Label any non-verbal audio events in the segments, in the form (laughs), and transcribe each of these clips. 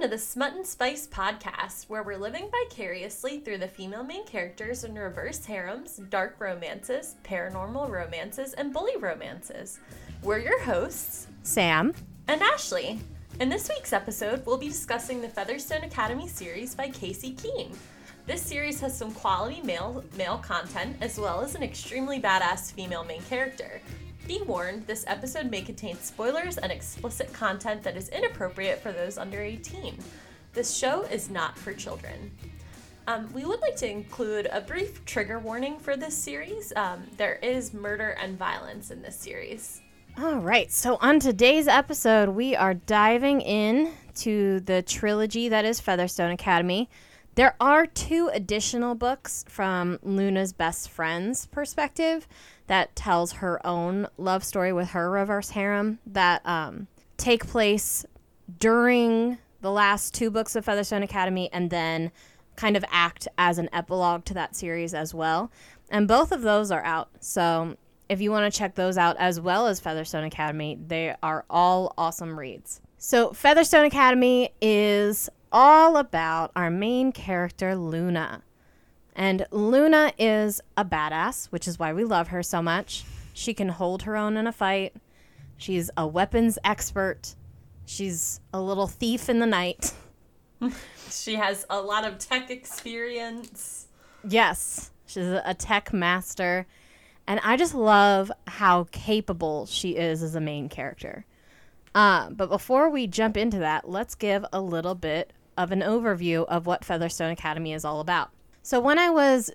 to the Smut and Spice podcast, where we're living vicariously through the female main characters in reverse harems, dark romances, paranormal romances, and bully romances. We're your hosts, Sam and Ashley. In this week's episode, we'll be discussing the Featherstone Academy series by Casey Keene. This series has some quality male male content as well as an extremely badass female main character. Be warned, this episode may contain spoilers and explicit content that is inappropriate for those under 18. This show is not for children. Um, we would like to include a brief trigger warning for this series. Um, there is murder and violence in this series. All right, so on today's episode, we are diving in to the trilogy that is Featherstone Academy. There are two additional books from Luna's best friend's perspective that tells her own love story with her reverse harem that um, take place during the last two books of Featherstone Academy and then kind of act as an epilogue to that series as well. And both of those are out. So if you want to check those out as well as Featherstone Academy, they are all awesome reads. So, Featherstone Academy is all about our main character, Luna. And Luna is a badass, which is why we love her so much. She can hold her own in a fight. She's a weapons expert. She's a little thief in the night. (laughs) she has a lot of tech experience. Yes, she's a tech master. And I just love how capable she is as a main character. Uh, but before we jump into that, let's give a little bit of an overview of what Featherstone Academy is all about. So when I was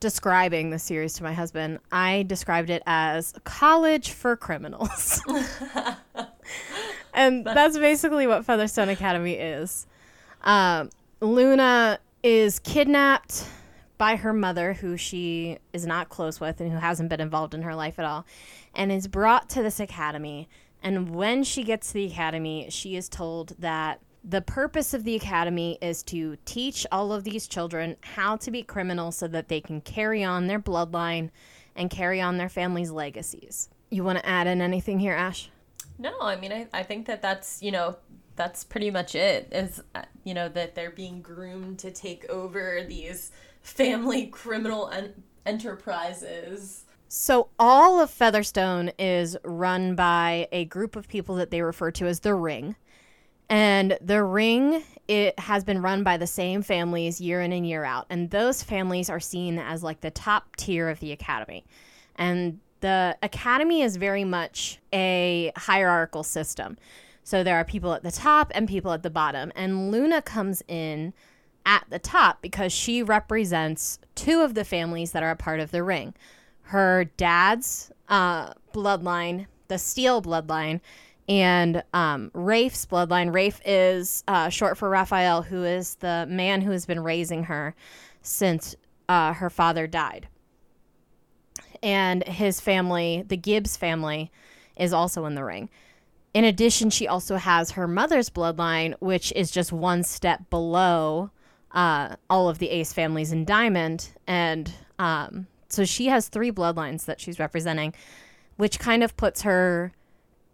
describing the series to my husband, I described it as college for criminals. (laughs) and that's basically what Featherstone Academy is. Um, Luna is kidnapped by her mother, who she is not close with and who hasn't been involved in her life at all, and is brought to this academy. And when she gets to the academy, she is told that the purpose of the academy is to teach all of these children how to be criminals so that they can carry on their bloodline and carry on their family's legacies. You want to add in anything here, Ash? No, I mean, I, I think that that's, you know, that's pretty much it is, uh, you know, that they're being groomed to take over these family (laughs) criminal en- enterprises. So all of Featherstone is run by a group of people that they refer to as the Ring. And the ring, it has been run by the same families year in and year out. And those families are seen as like the top tier of the academy. And the academy is very much a hierarchical system. So there are people at the top and people at the bottom. And Luna comes in at the top because she represents two of the families that are a part of the ring. Her dad's uh, bloodline, the Steel bloodline, and um, Rafe's bloodline. Rafe is uh, short for Raphael, who is the man who has been raising her since uh, her father died. And his family, the Gibbs family, is also in the ring. In addition, she also has her mother's bloodline, which is just one step below uh, all of the Ace families in Diamond. And um, so she has three bloodlines that she's representing, which kind of puts her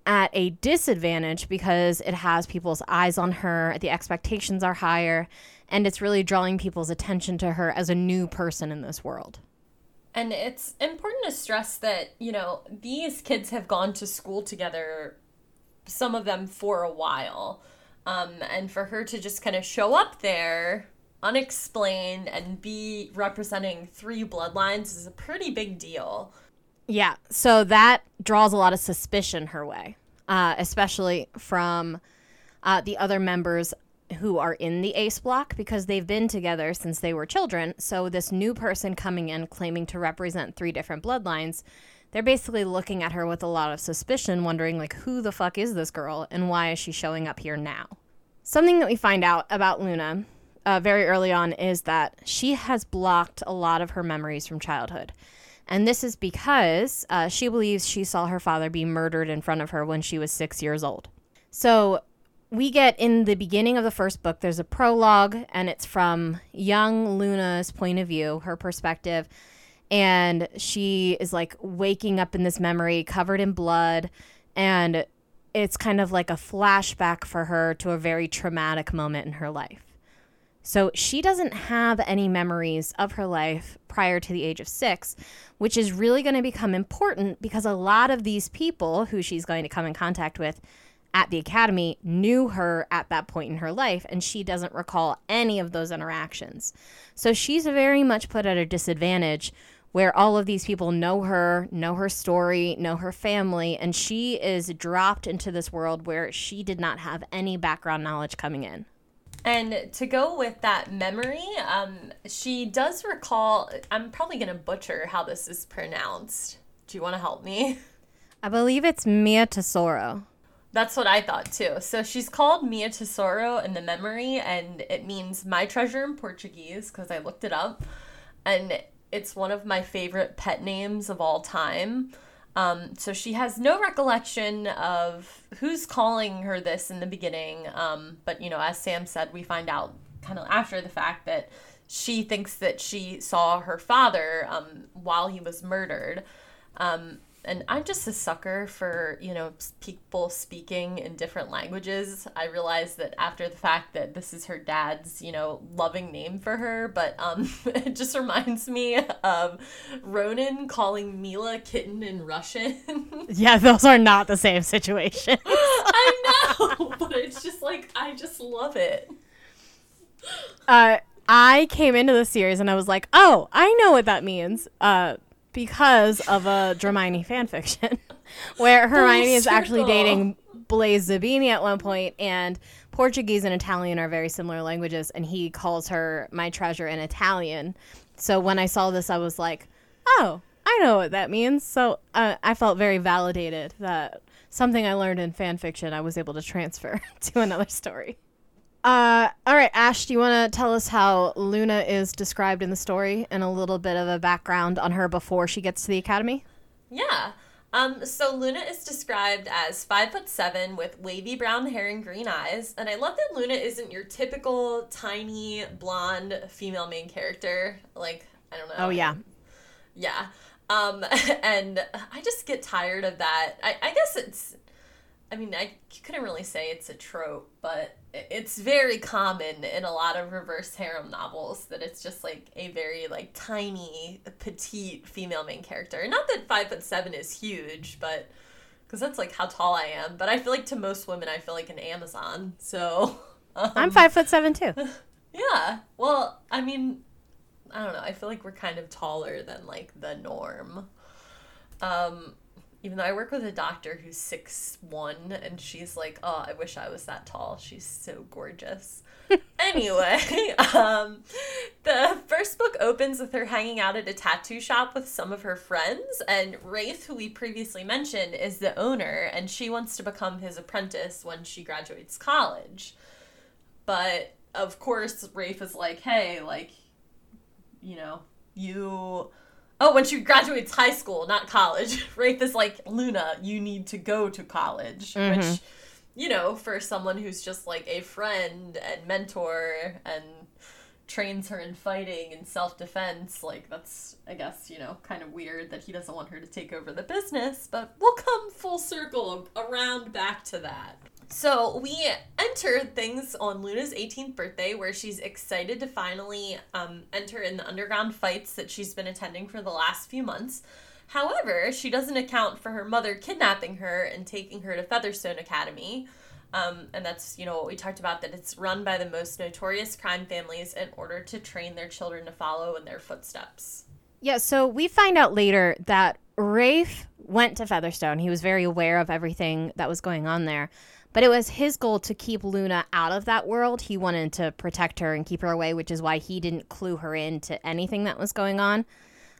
at a disadvantage because it has people's eyes on her, the expectations are higher, and it's really drawing people's attention to her as a new person in this world. And it's important to stress that, you know, these kids have gone to school together, some of them for a while. Um, and for her to just kind of show up there unexplained and be representing three bloodlines is a pretty big deal. Yeah, so that draws a lot of suspicion her way, uh, especially from uh, the other members who are in the ace block because they've been together since they were children. So, this new person coming in claiming to represent three different bloodlines, they're basically looking at her with a lot of suspicion, wondering, like, who the fuck is this girl and why is she showing up here now? Something that we find out about Luna uh, very early on is that she has blocked a lot of her memories from childhood. And this is because uh, she believes she saw her father be murdered in front of her when she was six years old. So we get in the beginning of the first book, there's a prologue, and it's from young Luna's point of view, her perspective. And she is like waking up in this memory covered in blood. And it's kind of like a flashback for her to a very traumatic moment in her life. So she doesn't have any memories of her life prior to the age of six, which is really going to become important because a lot of these people who she's going to come in contact with at the academy knew her at that point in her life, and she doesn't recall any of those interactions. So she's very much put at a disadvantage where all of these people know her, know her story, know her family, and she is dropped into this world where she did not have any background knowledge coming in. And to go with that memory, um, she does recall. I'm probably going to butcher how this is pronounced. Do you want to help me? I believe it's Mia Tesoro. That's what I thought too. So she's called Mia Tesoro in the memory, and it means my treasure in Portuguese because I looked it up. And it's one of my favorite pet names of all time. Um, so she has no recollection of who's calling her this in the beginning. Um, but, you know, as Sam said, we find out kind of after the fact that she thinks that she saw her father um, while he was murdered. Um, and I'm just a sucker for, you know, people speaking in different languages. I realized that after the fact that this is her dad's, you know, loving name for her, but um, (laughs) it just reminds me of Ronan calling Mila kitten in Russian. (laughs) yeah, those are not the same situation. (laughs) I know, but it's just like, I just love it. Uh, I came into the series and I was like, oh, I know what that means. Uh, because of a Dramione fanfiction (laughs) where Hermione is actually dating Blaise Zabini at one point, and Portuguese and Italian are very similar languages, and he calls her my treasure in Italian. So when I saw this, I was like, oh, I know what that means. So uh, I felt very validated that something I learned in fan fiction I was able to transfer (laughs) to another story. Uh, all right, Ash, do you want to tell us how Luna is described in the story and a little bit of a background on her before she gets to the academy? Yeah. Um, so Luna is described as five foot seven with wavy brown hair and green eyes, and I love that Luna isn't your typical tiny blonde female main character. Like I don't know. Oh yeah. Yeah. Um, (laughs) and I just get tired of that. I, I guess it's I mean, I couldn't really say it's a trope, but it's very common in a lot of reverse harem novels that it's just like a very like tiny, petite female main character. Not that five foot seven is huge, but because that's like how tall I am. But I feel like to most women, I feel like an Amazon. So (laughs) um, I'm five foot seven too. (laughs) Yeah. Well, I mean, I don't know. I feel like we're kind of taller than like the norm. Um, even though I work with a doctor who's six one, and she's like, "Oh, I wish I was that tall. She's so gorgeous." (laughs) anyway, um, the first book opens with her hanging out at a tattoo shop with some of her friends, and Rafe, who we previously mentioned, is the owner, and she wants to become his apprentice when she graduates college. But of course, Rafe is like, "Hey, like, you know, you." Oh, when she graduates high school, not college. (laughs) Rafe is like, Luna, you need to go to college. Mm-hmm. Which, you know, for someone who's just like a friend and mentor and trains her in fighting and self defense, like, that's, I guess, you know, kind of weird that he doesn't want her to take over the business. But we'll come full circle around back to that. So we enter things on Luna's 18th birthday, where she's excited to finally um, enter in the underground fights that she's been attending for the last few months. However, she doesn't account for her mother kidnapping her and taking her to Featherstone Academy. Um, and that's, you know, what we talked about that it's run by the most notorious crime families in order to train their children to follow in their footsteps. Yeah, so we find out later that Rafe went to Featherstone. He was very aware of everything that was going on there. But it was his goal to keep Luna out of that world. He wanted to protect her and keep her away, which is why he didn't clue her into anything that was going on.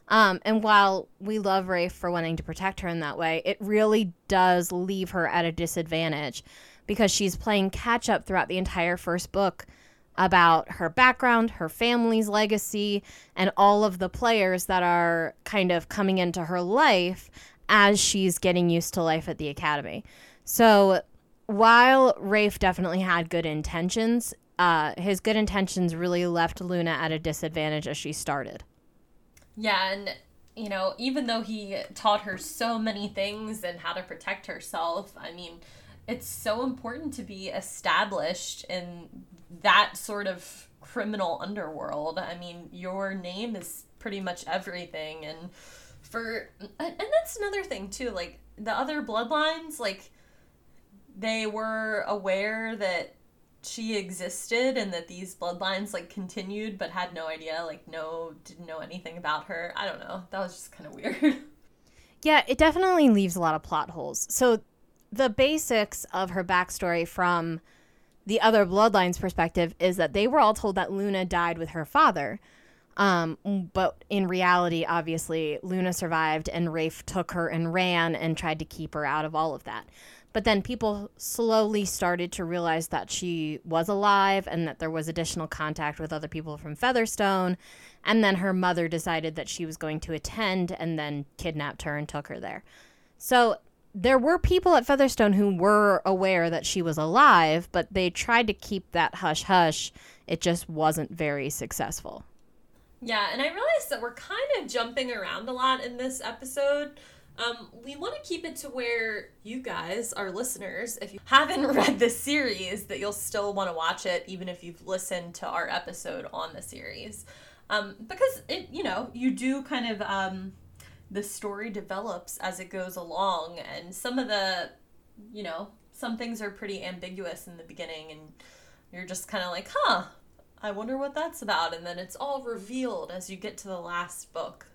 Um, and while we love Rafe for wanting to protect her in that way, it really does leave her at a disadvantage because she's playing catch up throughout the entire first book about her background, her family's legacy, and all of the players that are kind of coming into her life as she's getting used to life at the academy. So while Rafe definitely had good intentions, uh, his good intentions really left Luna at a disadvantage as she started. Yeah, and you know, even though he taught her so many things and how to protect herself, I mean, it's so important to be established in that sort of criminal underworld. I mean, your name is pretty much everything and for and that's another thing too, like the other bloodlines like they were aware that she existed and that these bloodlines like continued but had no idea like no didn't know anything about her. I don't know. That was just kind of weird. (laughs) Yeah it definitely leaves a lot of plot holes. So the basics of her backstory from the other bloodlines perspective is that they were all told that luna died with her father. Um, but in reality obviously luna survived and rafe took her and ran and tried to keep her out of all of that but then people slowly started to realize that she was alive and that there was additional contact with other people from Featherstone. And then her mother decided that she was going to attend and then kidnapped her and took her there. So there were people at Featherstone who were aware that she was alive, but they tried to keep that hush hush. It just wasn't very successful. Yeah, and I realized that we're kind of jumping around a lot in this episode. Um, we want to keep it to where you guys, our listeners, if you haven't (laughs) read the series, that you'll still want to watch it, even if you've listened to our episode on the series. Um, because it, you know, you do kind of um, the story develops as it goes along, and some of the, you know, some things are pretty ambiguous in the beginning, and you're just kind of like, huh, I wonder what that's about, and then it's all revealed as you get to the last book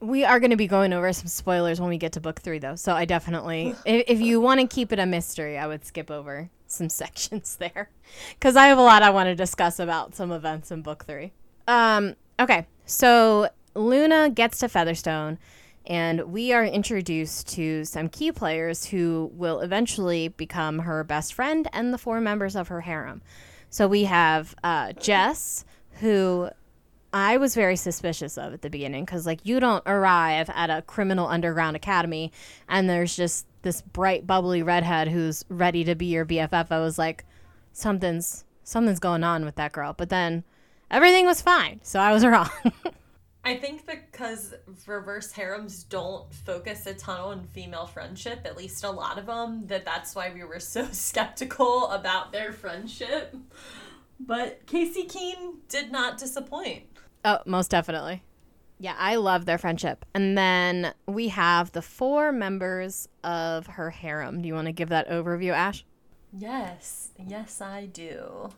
we are going to be going over some spoilers when we get to book three, though. So I definitely, if, if you (laughs) want to keep it a mystery, I would skip over some (laughs) sections there because I have a lot I want to discuss about some events in book three. Um, okay, so Luna gets to Featherstone, and we are introduced to some key players who will eventually become her best friend and the four members of her harem. So we have uh, Jess, who I was very suspicious of at the beginning because, like, you don't arrive at a criminal underground academy and there's just this bright, bubbly redhead who's ready to be your BFF. I was like, something's something's going on with that girl. But then everything was fine, so I was (laughs) wrong. I think because reverse harems don't focus a ton on female friendship, at least a lot of them, that that's why we were so (laughs) skeptical about their friendship. But Casey Keene did not disappoint. Oh, most definitely. Yeah, I love their friendship. And then we have the four members of her harem. Do you want to give that overview, Ash? Yes, yes, I do.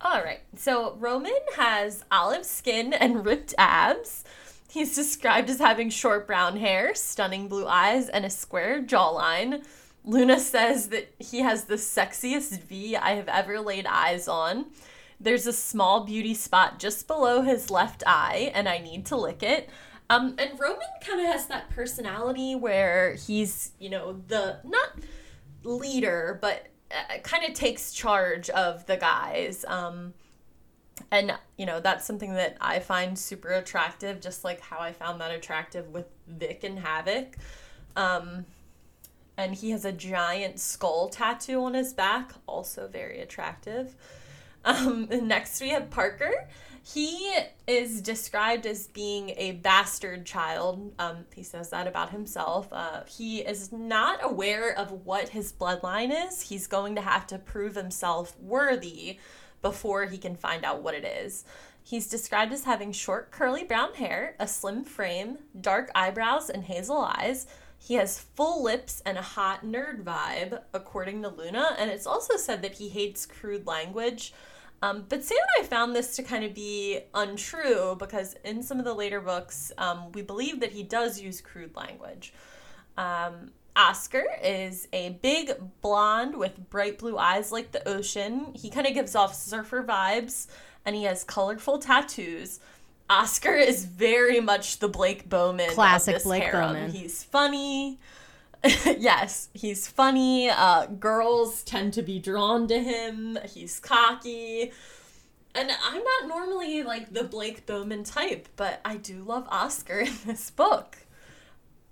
All right. So Roman has olive skin and ripped abs. He's described as having short brown hair, stunning blue eyes, and a square jawline. Luna says that he has the sexiest V I have ever laid eyes on. There's a small beauty spot just below his left eye, and I need to lick it. Um, and Roman kind of has that personality where he's, you know, the not leader, but uh, kind of takes charge of the guys. Um, and you know that's something that I find super attractive, just like how I found that attractive with Vic and Havoc. Um, and he has a giant skull tattoo on his back, also very attractive. Um, (laughs) next, we have Parker. He is described as being a bastard child. Um, he says that about himself. Uh, he is not aware of what his bloodline is. He's going to have to prove himself worthy before he can find out what it is. He's described as having short, curly brown hair, a slim frame, dark eyebrows, and hazel eyes. He has full lips and a hot nerd vibe, according to Luna, and it's also said that he hates crude language. Um, but Sam and I found this to kind of be untrue because in some of the later books, um, we believe that he does use crude language. Um, Oscar is a big blonde with bright blue eyes like the ocean. He kind of gives off surfer vibes and he has colorful tattoos. Oscar is very much the Blake Bowman. Classic Blake. Bowman. He's funny. (laughs) yes, he's funny. Uh, girls tend to be drawn to him. He's cocky. And I'm not normally like the Blake Bowman type, but I do love Oscar (laughs) in this book.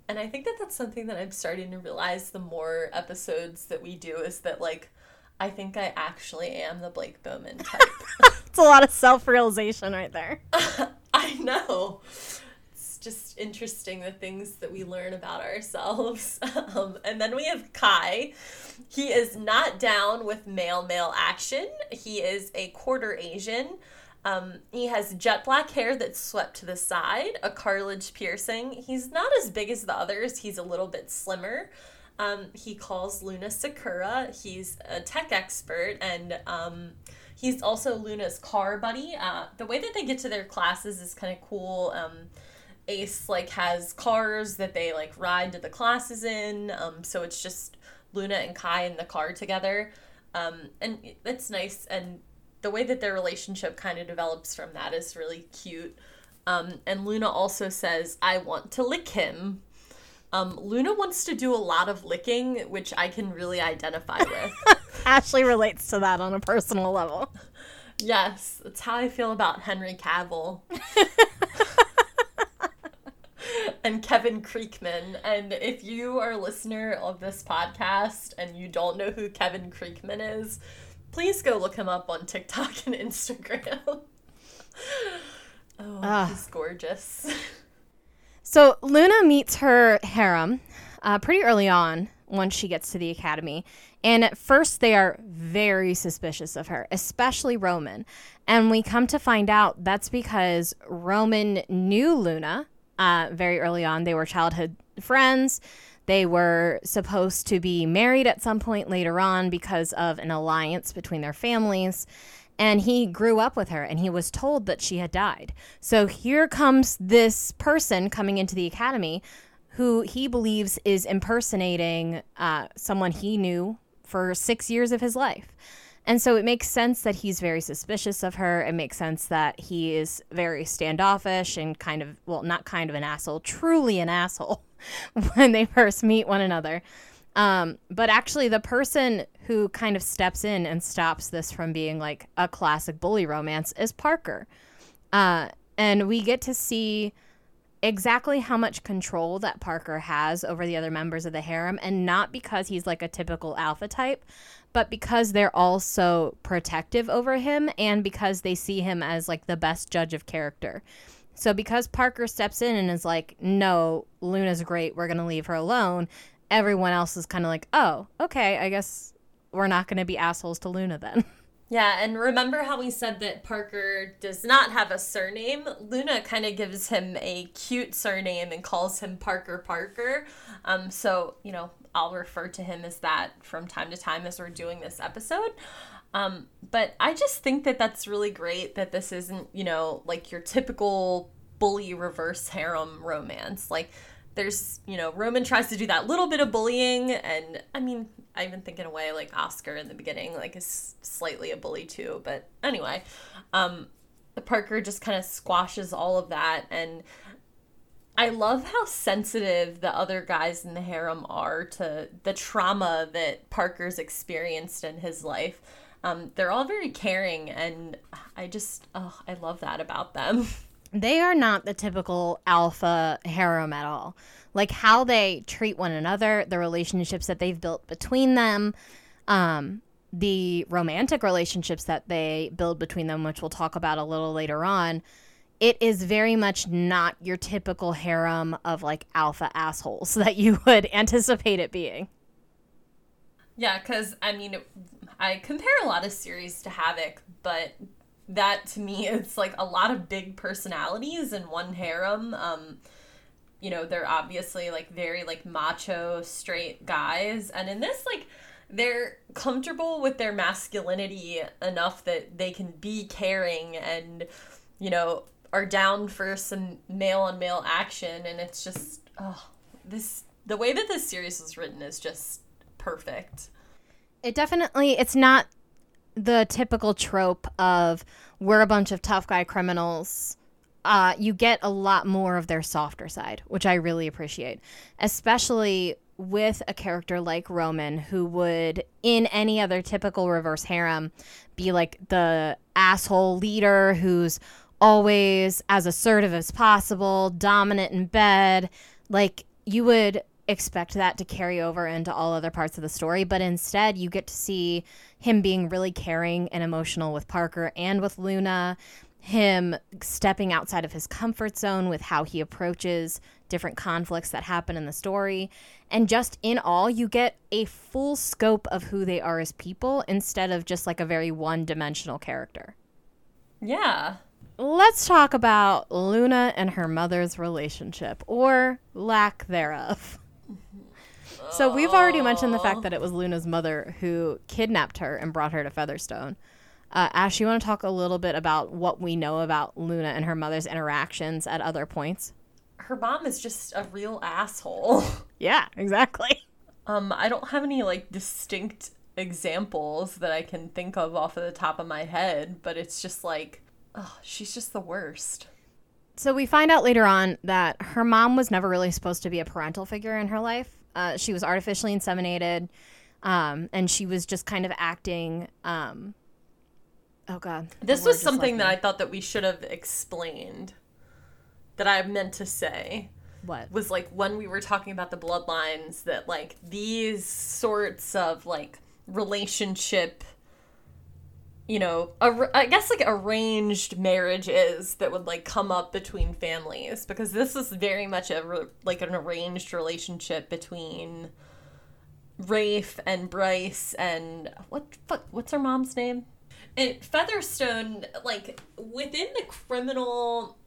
And I think that that's something that I'm starting to realize the more episodes that we do is that, like, I think I actually am the Blake Bowman type. (laughs) it's a lot of self realization right there. I know. Just interesting the things that we learn about ourselves. (laughs) Um, and then we have Kai. He is not down with male male action. He is a quarter Asian. Um, he has jet black hair that's swept to the side, a cartilage piercing. He's not as big as the others, he's a little bit slimmer. Um, he calls Luna Sakura. He's a tech expert and um, he's also Luna's car buddy. Uh, the way that they get to their classes is kind of cool. Um, Ace like has cars that they like ride to the classes in. Um, so it's just Luna and Kai in the car together. Um, and it's nice. And the way that their relationship kind of develops from that is really cute. Um, and Luna also says, I want to lick him. Um, Luna wants to do a lot of licking, which I can really identify with. (laughs) Ashley relates to that on a personal level. (laughs) Yes, that's how I feel about Henry Cavill. (laughs) (laughs) and Kevin Creekman. And if you are a listener of this podcast and you don't know who Kevin Creekman is, please go look him up on TikTok and (laughs) Instagram. (laughs) oh, uh. he's gorgeous. So Luna meets her harem uh, pretty early on once she gets to the academy. And at first, they are very suspicious of her, especially Roman. And we come to find out that's because Roman knew Luna uh, very early on. They were childhood friends. They were supposed to be married at some point later on because of an alliance between their families and he grew up with her and he was told that she had died. So here comes this person coming into the academy who he believes is impersonating uh, someone he knew for six years of his life. And so it makes sense that he's very suspicious of her. It makes sense that he is very standoffish and kind of, well, not kind of an asshole, truly an asshole (laughs) when they first meet one another. Um, but actually, the person who kind of steps in and stops this from being like a classic bully romance is Parker. Uh, and we get to see exactly how much control that Parker has over the other members of the harem, and not because he's like a typical alpha type, but because they're also protective over him and because they see him as like the best judge of character. So because Parker steps in and is like, "No, Luna's great. We're going to leave her alone." everyone else is kind of like, oh, okay, I guess we're not going to be assholes to Luna then. (laughs) Yeah, and remember how we said that Parker does not have a surname? Luna kind of gives him a cute surname and calls him Parker Parker. Um, so, you know, I'll refer to him as that from time to time as we're doing this episode. Um, but I just think that that's really great that this isn't, you know, like your typical bully reverse harem romance. Like, there's you know roman tries to do that little bit of bullying and i mean i even think in a way like oscar in the beginning like is slightly a bully too but anyway um parker just kind of squashes all of that and i love how sensitive the other guys in the harem are to the trauma that parker's experienced in his life um, they're all very caring and i just oh i love that about them (laughs) they are not the typical alpha harem at all. Like how they treat one another, the relationships that they've built between them, um, the romantic relationships that they build between them, which we'll talk about a little later on. It is very much not your typical harem of like alpha assholes (laughs) that you would anticipate it being. Yeah, because I mean, I compare a lot of series to Havoc, but that to me (laughs) it's like a lot of big personalities in one harem um you know they're obviously like very like macho straight guys and in this like they're comfortable with their masculinity enough that they can be caring and you know are down for some male on male action and it's just oh this the way that this series was written is just perfect it definitely it's not the typical trope of we're a bunch of tough guy criminals. Uh, you get a lot more of their softer side, which I really appreciate, especially with a character like Roman, who would, in any other typical reverse harem, be like the asshole leader who's always as assertive as possible, dominant in bed. Like, you would expect that to carry over into all other parts of the story, but instead you get to see him being really caring and emotional with Parker and with Luna. him stepping outside of his comfort zone with how he approaches different conflicts that happen in the story. And just in all, you get a full scope of who they are as people instead of just like a very one dimensional character. Yeah. Let's talk about Luna and her mother's relationship, or lack thereof. (laughs) So, we've already mentioned the fact that it was Luna's mother who kidnapped her and brought her to Featherstone. Uh, Ash, you want to talk a little bit about what we know about Luna and her mother's interactions at other points? Her mom is just a real asshole. (laughs) Yeah, exactly. Um, I don't have any like distinct examples that I can think of off of the top of my head, but it's just like, oh, she's just the worst. So we find out later on that her mom was never really supposed to be a parental figure in her life. Uh, she was artificially inseminated, um, and she was just kind of acting. Um, oh God, This was something left that I thought that we should have explained. That I meant to say what was like when we were talking about the bloodlines that like these sorts of like relationship you know i guess like arranged marriages that would like come up between families because this is very much a re- like an arranged relationship between rafe and bryce and what fuck what's her mom's name and featherstone like within the criminal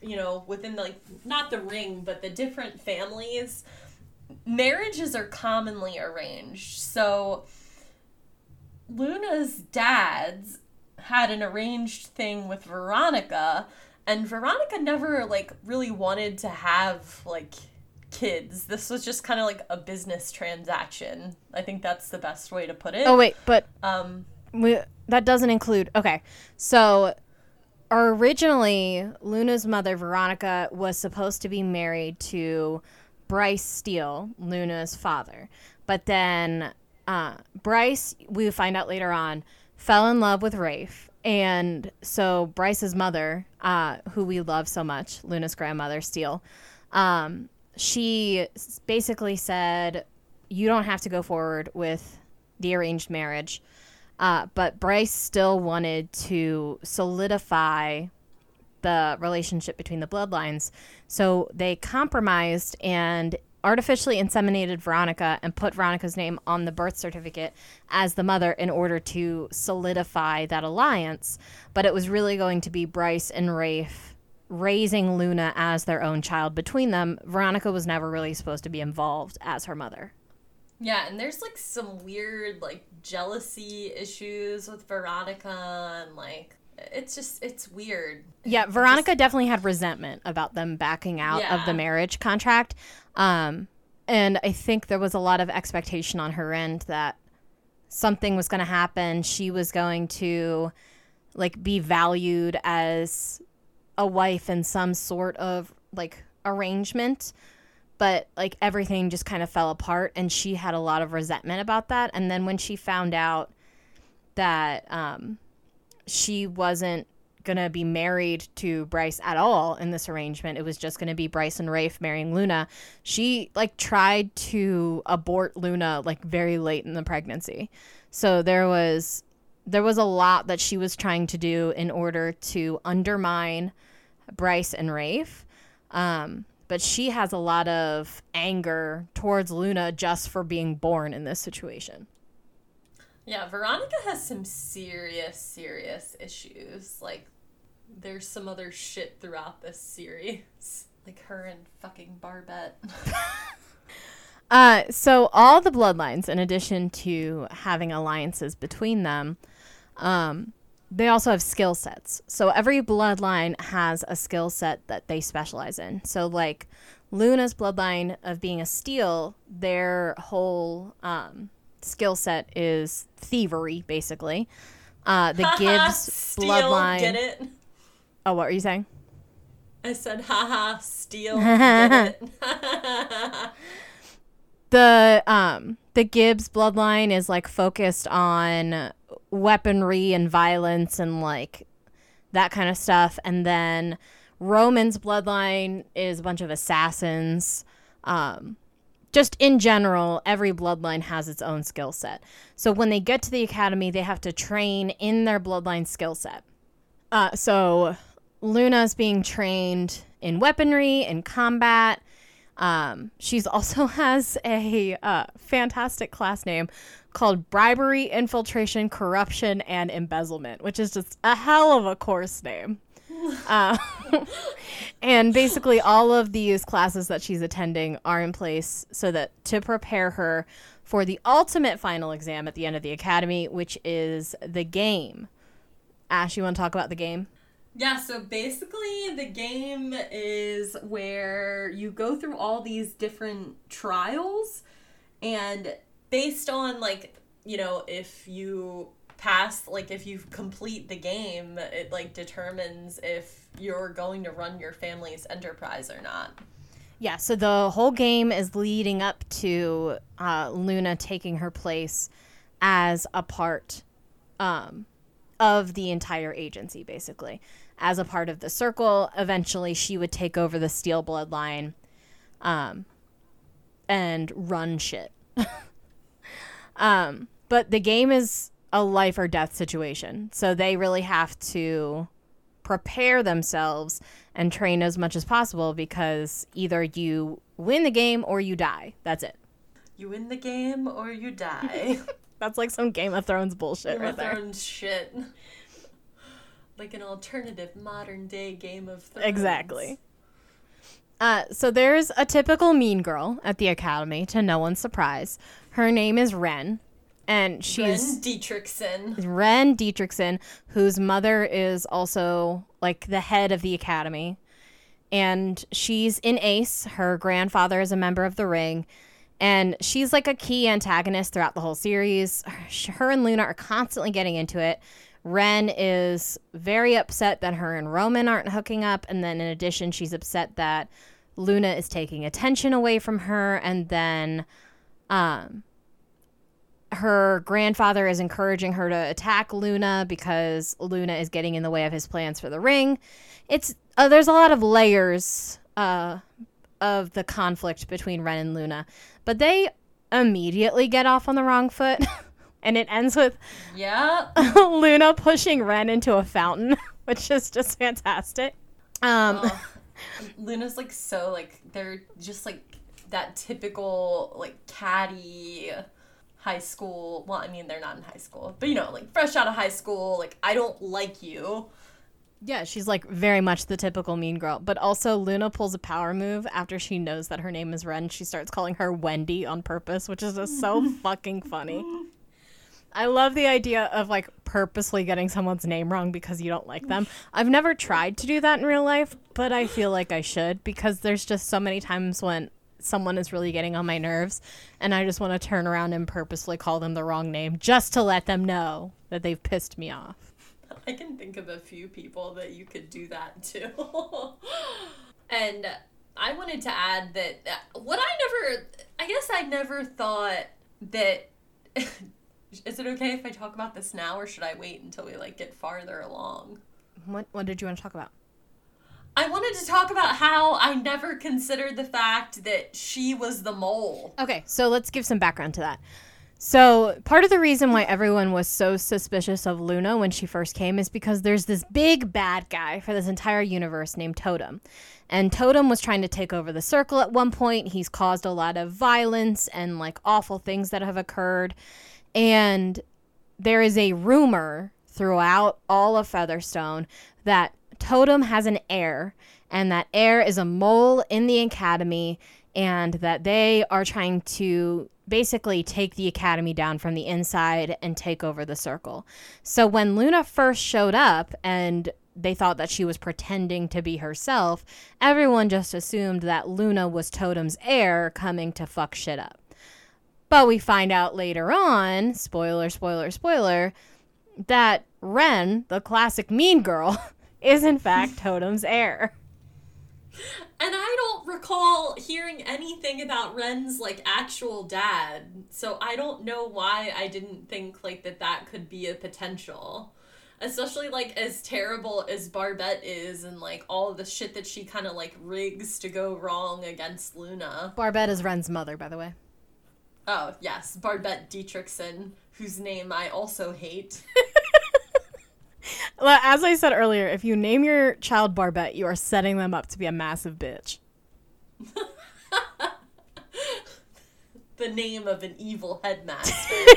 you know, within the, like not the ring, but the different families, marriages are commonly arranged. So Luna's dad's had an arranged thing with Veronica, and Veronica never like really wanted to have like kids. This was just kind of like a business transaction. I think that's the best way to put it. Oh wait, but Um we, that doesn't include. Okay, so originally Luna's mother Veronica was supposed to be married to Bryce Steele, Luna's father, but then uh, Bryce, we find out later on, fell in love with Rafe. And so Bryce's mother, uh, who we love so much, Luna's grandmother, Steele, um, she basically said, You don't have to go forward with the arranged marriage. Uh, but Bryce still wanted to solidify the relationship between the bloodlines. So they compromised and artificially inseminated Veronica and put Veronica's name on the birth certificate as the mother in order to solidify that alliance. But it was really going to be Bryce and Rafe raising Luna as their own child between them. Veronica was never really supposed to be involved as her mother. Yeah, and there's like some weird like jealousy issues with Veronica and like it's just it's weird. Yeah, Veronica definitely had resentment about them backing out of the marriage contract. Um, and I think there was a lot of expectation on her end that something was going to happen. She was going to like be valued as a wife in some sort of like arrangement. But like everything just kind of fell apart, and she had a lot of resentment about that. And then when she found out that um, she wasn't gonna be married to Bryce at all in this arrangement. It was just gonna be Bryce and Rafe marrying Luna. She like tried to abort Luna like very late in the pregnancy. So there was there was a lot that she was trying to do in order to undermine Bryce and Rafe. Um, but she has a lot of anger towards Luna just for being born in this situation. Yeah, Veronica has some serious serious issues. Like there's some other shit throughout this series. Like her and fucking Barbette. (laughs) Uh, so all the bloodlines, in addition to having alliances between them, um, they also have skill sets. So every bloodline has a skill set that they specialize in. So like Luna's bloodline of being a steel, their whole um, skill set is thievery, basically. Uh, the (laughs) Gibbs bloodline. get it? Oh, what were you saying? I said haha, steal, (laughs) it? (laughs) the um the Gibbs bloodline is like focused on weaponry and violence and like that kind of stuff and then Roman's bloodline is a bunch of assassins um just in general every bloodline has its own skill set so when they get to the academy they have to train in their bloodline skill set Uh, so Luna's being trained in weaponry and combat. Um, she's (laughs) also has a uh, fantastic class name called bribery, infiltration, corruption, and embezzlement, which is just a hell of a course name. (laughs) Uh, (laughs) and basically, all of these classes that she's attending are in place so that to prepare her for the ultimate final exam at the end of the academy, which is the game. Ash, you want to talk about the game? Yeah, so basically, the game is where you go through all these different trials, and based on, like, you know, if you pass, like, if you complete the game, it, like, determines if you're going to run your family's enterprise or not. Yeah, so the whole game is leading up to uh, Luna taking her place as a part um, of the entire agency, basically. As a part of the circle, eventually she would take over the Steel Bloodline um, and run shit. (laughs) um, but the game is a life or death situation. So they really have to prepare themselves and train as much as possible because either you win the game or you die. That's it. You win the game or you die. (laughs) That's like some Game of Thrones bullshit Game right of there. Thrones shit. Like an alternative modern day Game of Thrones. Exactly. Uh, so there's a typical mean girl at the academy, to no one's surprise. Her name is Ren, and she's Ren Dietrichson. Ren Dietrichson, whose mother is also like the head of the academy. And she's in Ace. Her grandfather is a member of the Ring. And she's like a key antagonist throughout the whole series. Her and Luna are constantly getting into it. Ren is very upset that her and Roman aren't hooking up. And then, in addition, she's upset that Luna is taking attention away from her. And then, um, her grandfather is encouraging her to attack Luna because Luna is getting in the way of his plans for the ring. It's uh, there's a lot of layers uh, of the conflict between Ren and Luna, but they immediately get off on the wrong foot, (laughs) and it ends with Yeah. (laughs) Luna pushing Ren into a fountain, (laughs) which is just fantastic. Um, Oh. Luna's like so like they're just like that typical like catty high school. Well, I mean they're not in high school, but you know like fresh out of high school. Like I don't like you. Yeah, she's like very much the typical mean girl. But also, Luna pulls a power move after she knows that her name is Ren. She starts calling her Wendy on purpose, which is just so (laughs) fucking funny. I love the idea of like purposely getting someone's name wrong because you don't like them. I've never tried to do that in real life, but I feel like I should because there's just so many times when someone is really getting on my nerves and I just want to turn around and purposely call them the wrong name just to let them know that they've pissed me off. I can think of a few people that you could do that to. (laughs) and I wanted to add that uh, what I never, I guess I never thought that. (laughs) Is it okay if I talk about this now, or should I wait until we like get farther along? What what did you want to talk about? I wanted to talk about how I never considered the fact that she was the mole. Okay, so let's give some background to that. So, part of the reason why everyone was so suspicious of Luna when she first came is because there's this big bad guy for this entire universe named Totem. And Totem was trying to take over the circle at one point. He's caused a lot of violence and like awful things that have occurred. And there is a rumor throughout all of Featherstone that Totem has an heir, and that heir is a mole in the academy, and that they are trying to basically take the academy down from the inside and take over the circle. So when Luna first showed up and they thought that she was pretending to be herself, everyone just assumed that Luna was Totem's heir coming to fuck shit up. But we find out later on, spoiler, spoiler, spoiler, that Ren, the classic mean girl, (laughs) is in fact (laughs) Totem's heir. And I don't recall hearing anything about Ren's like actual dad. So I don't know why I didn't think like that that could be a potential. Especially like as terrible as Barbette is and like all the shit that she kind of like rigs to go wrong against Luna. Barbette is Ren's mother, by the way. Oh, yes, Barbette Dietrichson, whose name I also hate. (laughs) Well, As I said earlier, if you name your child Barbette, you are setting them up to be a massive bitch. (laughs) The name of an evil headmaster. (laughs)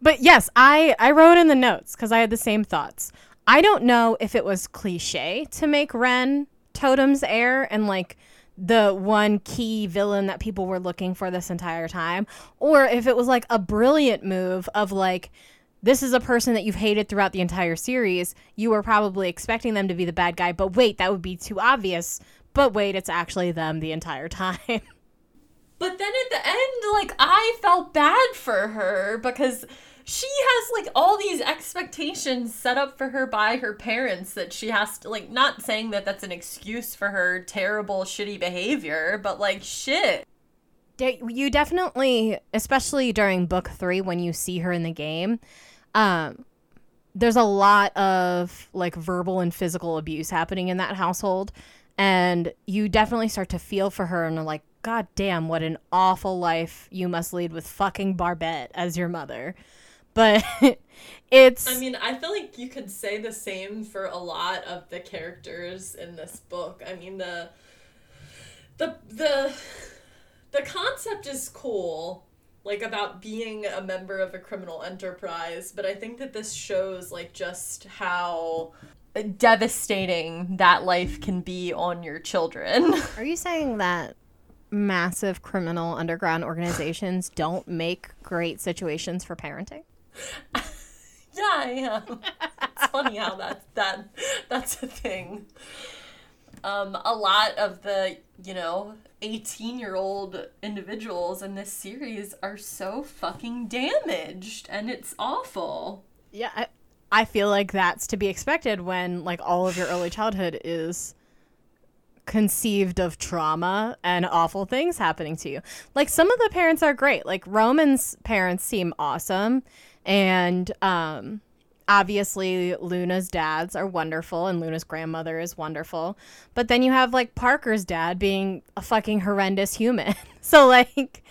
But yes, I I wrote in the notes because I had the same thoughts. I don't know if it was cliche to make Ren Totem's heir and like the one key villain that people were looking for this entire time, or if it was like a brilliant move of like this is a person that you've hated throughout the entire series. You were probably expecting them to be the bad guy, but wait, that would be too obvious. But wait, it's actually them the entire time. (laughs) But then at the end, like, I felt bad for her because she has, like, all these expectations set up for her by her parents that she has to, like, not saying that that's an excuse for her terrible, shitty behavior, but, like, shit. You definitely, especially during book three when you see her in the game, um, there's a lot of like verbal and physical abuse happening in that household, and you definitely start to feel for her and are like, God damn, what an awful life you must lead with fucking Barbette as your mother. But (laughs) it's I mean, I feel like you could say the same for a lot of the characters in this book. I mean, the the the the concept is cool, like about being a member of a criminal enterprise, but I think that this shows like just how devastating that life can be on your children. (laughs) Are you saying that massive criminal underground organizations don't make great situations for parenting? (laughs) yeah, I am. It's funny how that that that's a thing. Um, a lot of the you know 18 year old individuals in this series are so fucking damaged and it's awful Yeah, I, I feel like that's to be expected when like all of your early childhood is conceived of trauma and awful things happening to you. Like some of the parents are great. Like Roman's parents seem awesome and um obviously Luna's dads are wonderful and Luna's grandmother is wonderful. But then you have like Parker's dad being a fucking horrendous human. (laughs) so like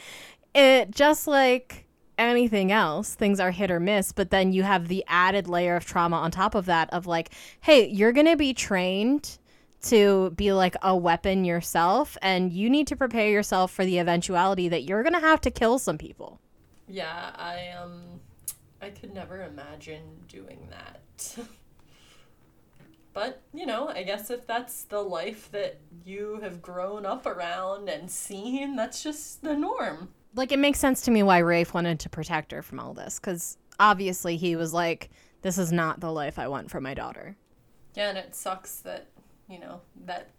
it just like anything else, things are hit or miss, but then you have the added layer of trauma on top of that of like, hey, you're going to be trained to be like a weapon yourself and you need to prepare yourself for the eventuality that you're going to have to kill some people. yeah i um i could never imagine doing that but you know i guess if that's the life that you have grown up around and seen that's just the norm Like it makes sense to me why Rafe wanted to protect her from all this cuz obviously he was like this is not the life I want for my daughter. Yeah, and it sucks that, you know, that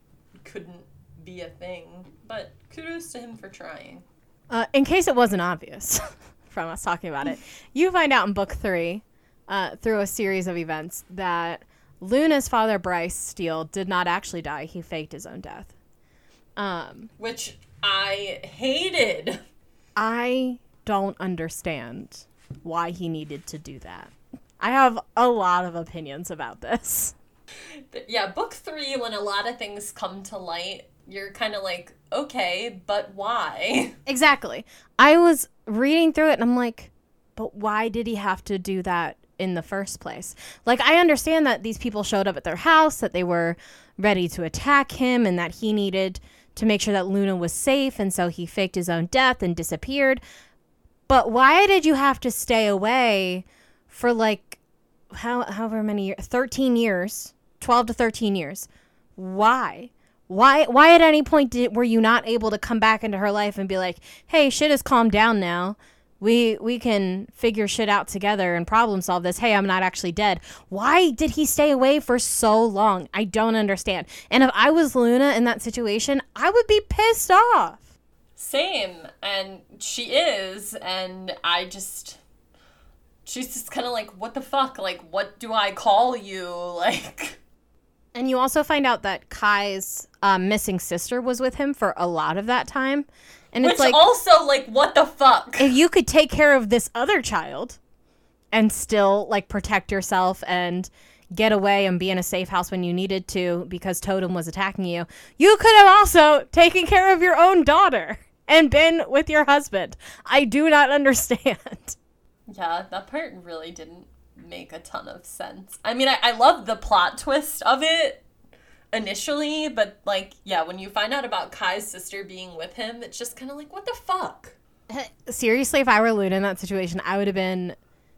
couldn't be a thing. But kudos to him for trying. Uh, in case it wasn't obvious (laughs) from us talking about it, you find out in book three, uh, through a series of events, that Luna's father, Bryce Steele, did not actually die. He faked his own death. Um, Which I hated. I don't understand why he needed to do that. I have a lot of opinions about this. Yeah, book three, when a lot of things come to light, you're kind of like, okay, but why? (laughs) Exactly. I was reading through it and I'm like, but why did he have to do that in the first place? Like, I understand that these people showed up at their house, that they were ready to attack him, and that he needed to make sure that Luna was safe, and so he faked his own death and disappeared. But why did you have to stay away for like how however many years 13 years 12 to 13 years why why why at any point did were you not able to come back into her life and be like hey shit has calmed down now we we can figure shit out together and problem solve this hey i'm not actually dead why did he stay away for so long i don't understand and if i was luna in that situation i would be pissed off Same, and she is, and I just. She's just kind of like, what the fuck? Like, what do I call you? (laughs) Like. And you also find out that Kai's um, missing sister was with him for a lot of that time. And Which it's like, also, like, what the fuck? if you could take care of this other child and still, like, protect yourself and get away and be in a safe house when you needed to because Totem was attacking you, you could have also taken care of your own daughter and been with your husband. I do not (laughs) understand. Yeah, that part really didn't make a ton of sense. I mean, I, I love the plot twist of it initially, but like, yeah, when you find out about Kai's sister being with him, it's just kind of like, what the fuck? Seriously, if I were Luna in that situation, I would have been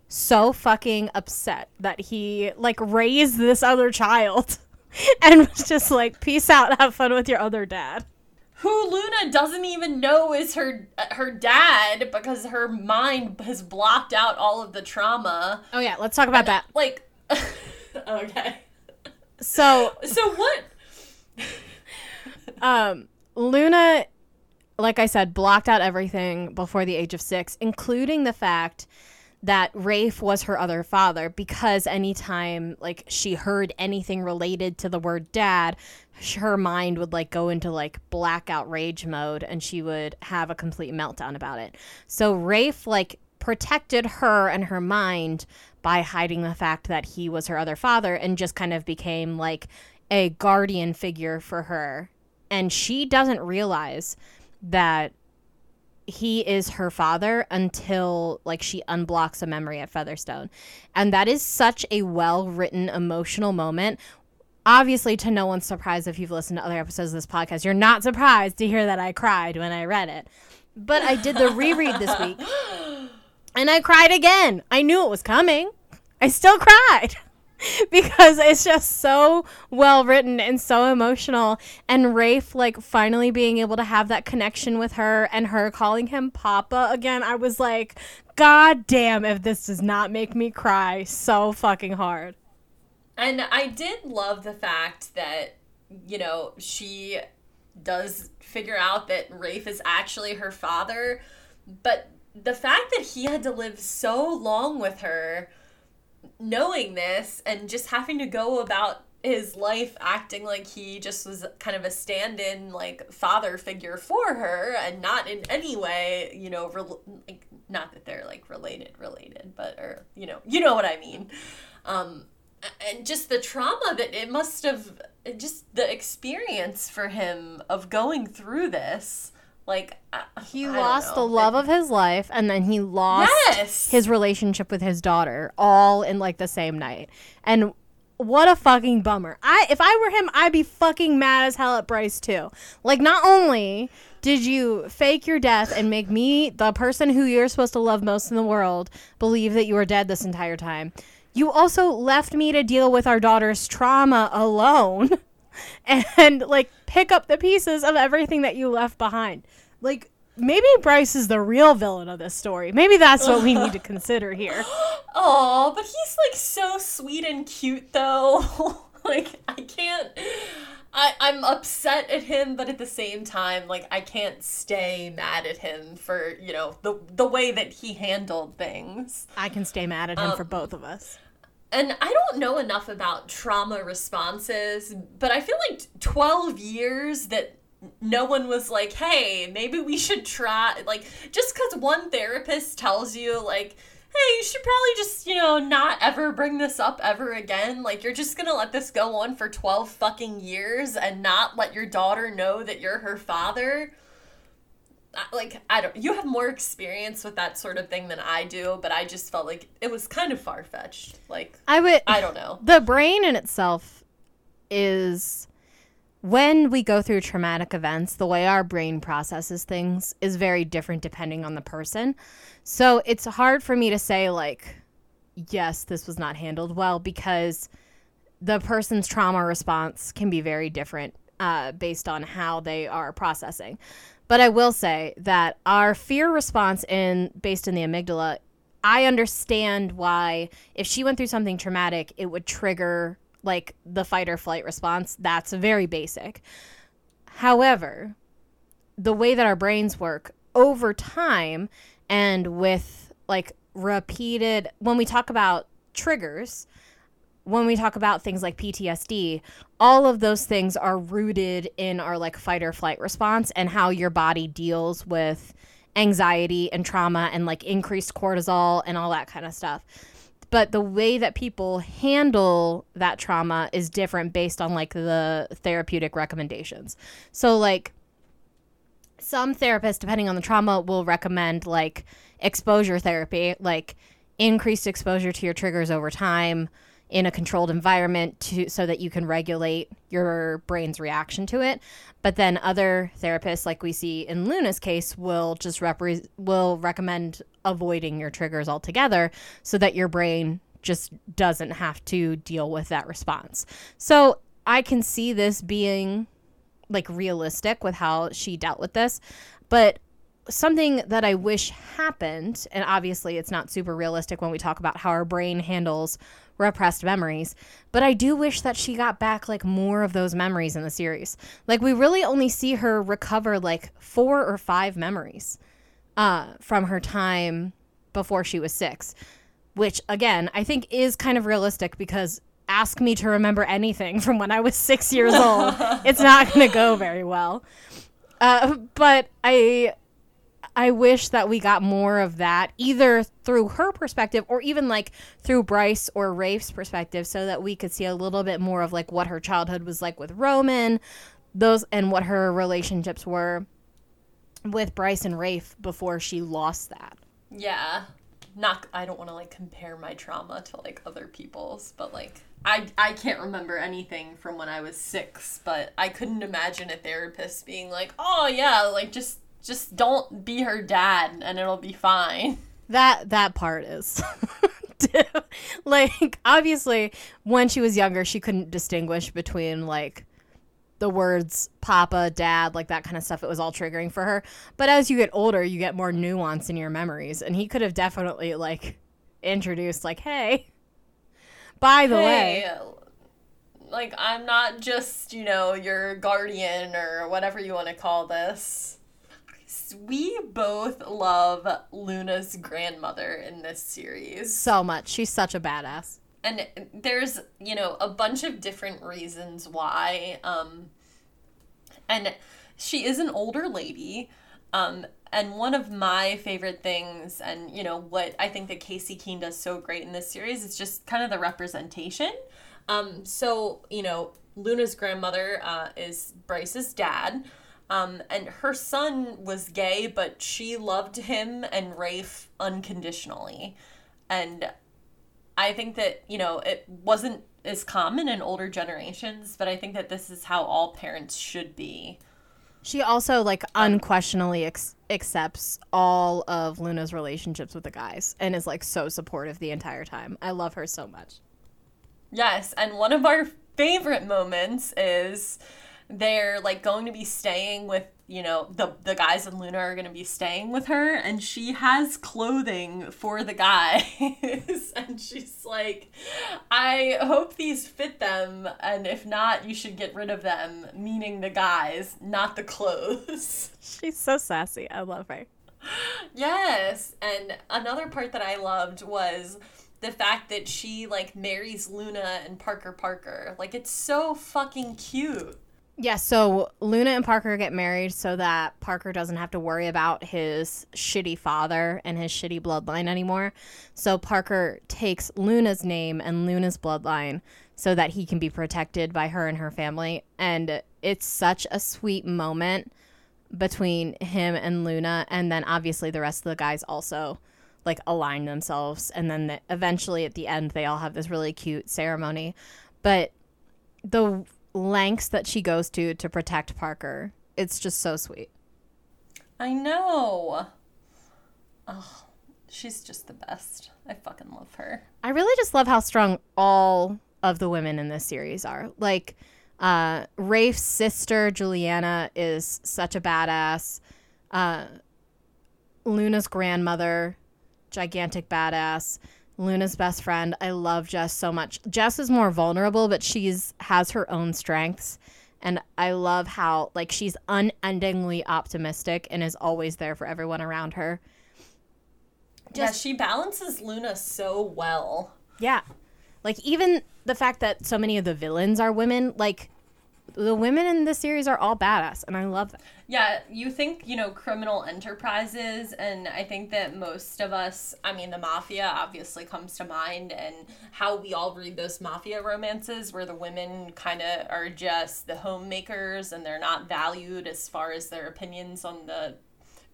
so fucking upset that he like raised this other child (laughs) and was just like, peace out, have fun with your other dad. Who Luna doesn't even know is her her dad because her mind has blocked out all of the trauma. Oh yeah, let's talk about that. Like, (laughs) okay. So So what? um Luna like I said blocked out everything before the age of 6 including the fact that Rafe was her other father because anytime like she heard anything related to the word dad her mind would like go into like blackout rage mode and she would have a complete meltdown about it. So Rafe like protected her and her mind by hiding the fact that he was her other father and just kind of became like a guardian figure for her. And she doesn't realize that he is her father until like she unblocks a memory at Featherstone. And that is such a well-written emotional moment. Obviously to no one's surprise if you've listened to other episodes of this podcast, you're not surprised to hear that I cried when I read it. But I did the reread this week. (laughs) And I cried again. I knew it was coming. I still cried. (laughs) because it's just so well written and so emotional and Rafe like finally being able to have that connection with her and her calling him papa again I was like god damn if this does not make me cry so fucking hard And I did love the fact that, you know, she does figure out that Rafe is actually her father, but the fact that he had to live so long with her knowing this and just having to go about his life acting like he just was kind of a stand-in like father figure for her and not in any way you know rel- like not that they're like related related but or you know you know what i mean. Um and just the trauma that it must have just the experience for him of going through this like I, he I lost the love of his life and then he lost Yes! his relationship with his daughter all in like the same night. And what a fucking bummer. I if i were him i'd be fucking mad as hell at bryce too. Like not only did you fake your death and make me the person who you're supposed to love most in the world believe that you were dead this entire time you also left me to deal with our daughter's trauma alone (laughs) and like pick up the pieces of everything that you left behind. Like maybe Bryce is the real villain of this story. Maybe that's what we need to (laughs) consider here. Oh, but he's like so sweet and cute though. (laughs) like I can't I, I'm upset at him, but at the same time, like I can't stay mad at him for, you know, the the way that he handled things. I can stay mad at him um, for both of us. And I don't know enough about trauma responses, but I feel like 12 years that no one was like, hey, maybe we should try. Like, just because one therapist tells you, like, hey, you should probably just, you know, not ever bring this up ever again. Like, you're just gonna let this go on for 12 fucking years and not let your daughter know that you're her father like I don't you have more experience with that sort of thing than I do, but I just felt like it was kind of far fetched. Like I would I don't know. the brain in itself is when we go through traumatic events, the way our brain processes things is very different depending on the person. So it's hard for me to say, like, yes, this was not handled well because the person's trauma response can be very different uh, based on how they are processing. But I will say that our fear response in based in the amygdala, I understand why if she went through something traumatic, it would trigger like the fight or flight response. That's very basic. However, the way that our brains work over time and with like repeated when we talk about triggers, when we talk about things like PTSD, all of those things are rooted in our like fight or flight response and how your body deals with anxiety and trauma and like increased cortisol and all that kind of stuff. But the way that people handle that trauma is different based on like the therapeutic recommendations. So like some therapists depending on the trauma will recommend like exposure therapy like increased exposure to your triggers over time in a controlled environment to so that you can regulate your brain's reaction to it. But then other therapists, like we see in Luna's case, will just repre- will recommend avoiding your triggers altogether so that your brain just doesn't have to deal with that response. So I can see this being like realistic with how she dealt with this, but something that I wish happened, and obviously it's not super realistic when we talk about how our brain handles repressed memories, but I do wish that she got back like more of those memories in the series. Like we really only see her recover like four or five memories uh, from her time before she was six, which again I think is kind of realistic because ask me to remember anything from when I was six years old, (laughs) it's not going to go very well. Uh, but I I wish that we got more of that either through her perspective or even like through Bryce or Rafe's perspective so that we could see a little bit more of like what her childhood was like with Roman, those and what her relationships were with Bryce and Rafe before she lost that. Yeah. Not I don't want to like compare my trauma to like other people's, but like I I can't remember anything from when I was 6, but I couldn't imagine a therapist being like, "Oh yeah, like just just don't be her dad and it'll be fine. That that part is (laughs) like obviously when she was younger she couldn't distinguish between like the words papa, dad, like that kind of stuff. It was all triggering for her. But as you get older, you get more nuance in your memories and he could have definitely like introduced like, "Hey, by the hey, way, like I'm not just, you know, your guardian or whatever you want to call this we both love Luna's grandmother in this series. So much. She's such a badass. And there's, you know, a bunch of different reasons why. Um, and she is an older lady. Um, and one of my favorite things, and, you know, what I think that Casey Keene does so great in this series is just kind of the representation. Um, so, you know, Luna's grandmother uh, is Bryce's dad. Um, and her son was gay, but she loved him and Rafe unconditionally. And I think that, you know, it wasn't as common in older generations, but I think that this is how all parents should be. She also, like, unquestionably ex- accepts all of Luna's relationships with the guys and is, like, so supportive the entire time. I love her so much. Yes. And one of our favorite moments is they're like going to be staying with you know the the guys in Luna are going to be staying with her and she has clothing for the guys. (laughs) And she's like I hope these fit them and if not you should get rid of them meaning the guys not the clothes. (laughs) She's so sassy. I love her. Yes and another part that I loved was the fact that she like marries Luna and Parker Parker. Like it's so fucking cute yeah, so Luna and Parker get married so that Parker doesn't have to worry about his shitty father and his shitty bloodline anymore. So Parker takes Luna's name and Luna's bloodline so that he can be protected by her and her family. And it's such a sweet moment between him and Luna. And then obviously the rest of the guys also like align themselves. And then the, eventually at the end, they all have this really cute ceremony. But the lengths that she goes to to protect Parker. It's just so sweet. I know. Oh, she's just the best. I fucking love her. I really just love how strong all of the women in this series are. Like, uh, Rafe's sister, Juliana, is such a badass. Uh, Luna's grandmother, gigantic badass. Luna's best friend. I love Jess so much. Jess is more vulnerable, but she's has her own strengths. And I love how like she's unendingly optimistic and is always there for everyone around her. Just, yeah, she balances Luna so well. Yeah. Like even the fact that so many of the villains are women, like the women in this series are all badass and I love that. Yeah, you think, you know, criminal enterprises and I think that most of us, I mean, the mafia obviously comes to mind and how we all read those mafia romances where the women kind of are just the homemakers and they're not valued as far as their opinions on the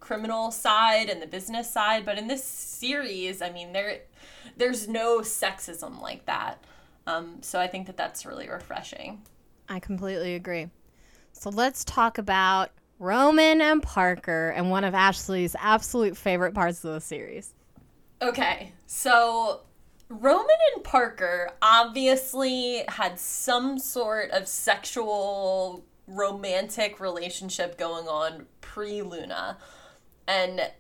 criminal side and the business side, but in this series, I mean, there there's no sexism like that. Um, so I think that that's really refreshing. I completely agree. So let's talk about Roman and Parker and one of Ashley's absolute favorite parts of the series. Okay, so Roman and Parker obviously had some sort of sexual romantic relationship going on pre Luna. And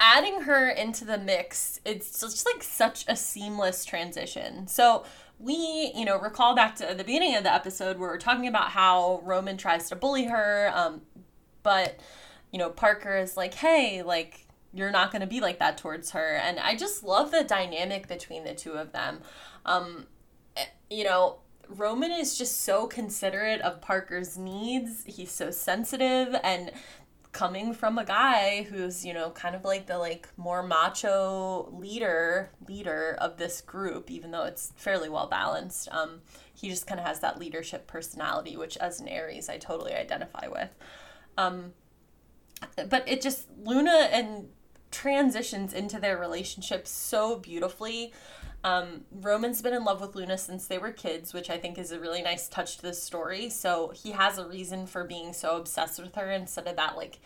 adding her into the mix, it's just like such a seamless transition. So we, you know, recall back to the beginning of the episode where we're talking about how Roman tries to bully her, um, but you know, Parker is like, hey, like you're not going to be like that towards her, and I just love the dynamic between the two of them. Um, you know, Roman is just so considerate of Parker's needs. He's so sensitive and coming from a guy who's you know kind of like the like more macho leader leader of this group even though it's fairly well balanced um he just kind of has that leadership personality which as an aries i totally identify with. Um but it just luna and transitions into their relationship so beautifully um, Roman's been in love with Luna since they were kids, which I think is a really nice touch to the story. So he has a reason for being so obsessed with her instead of that like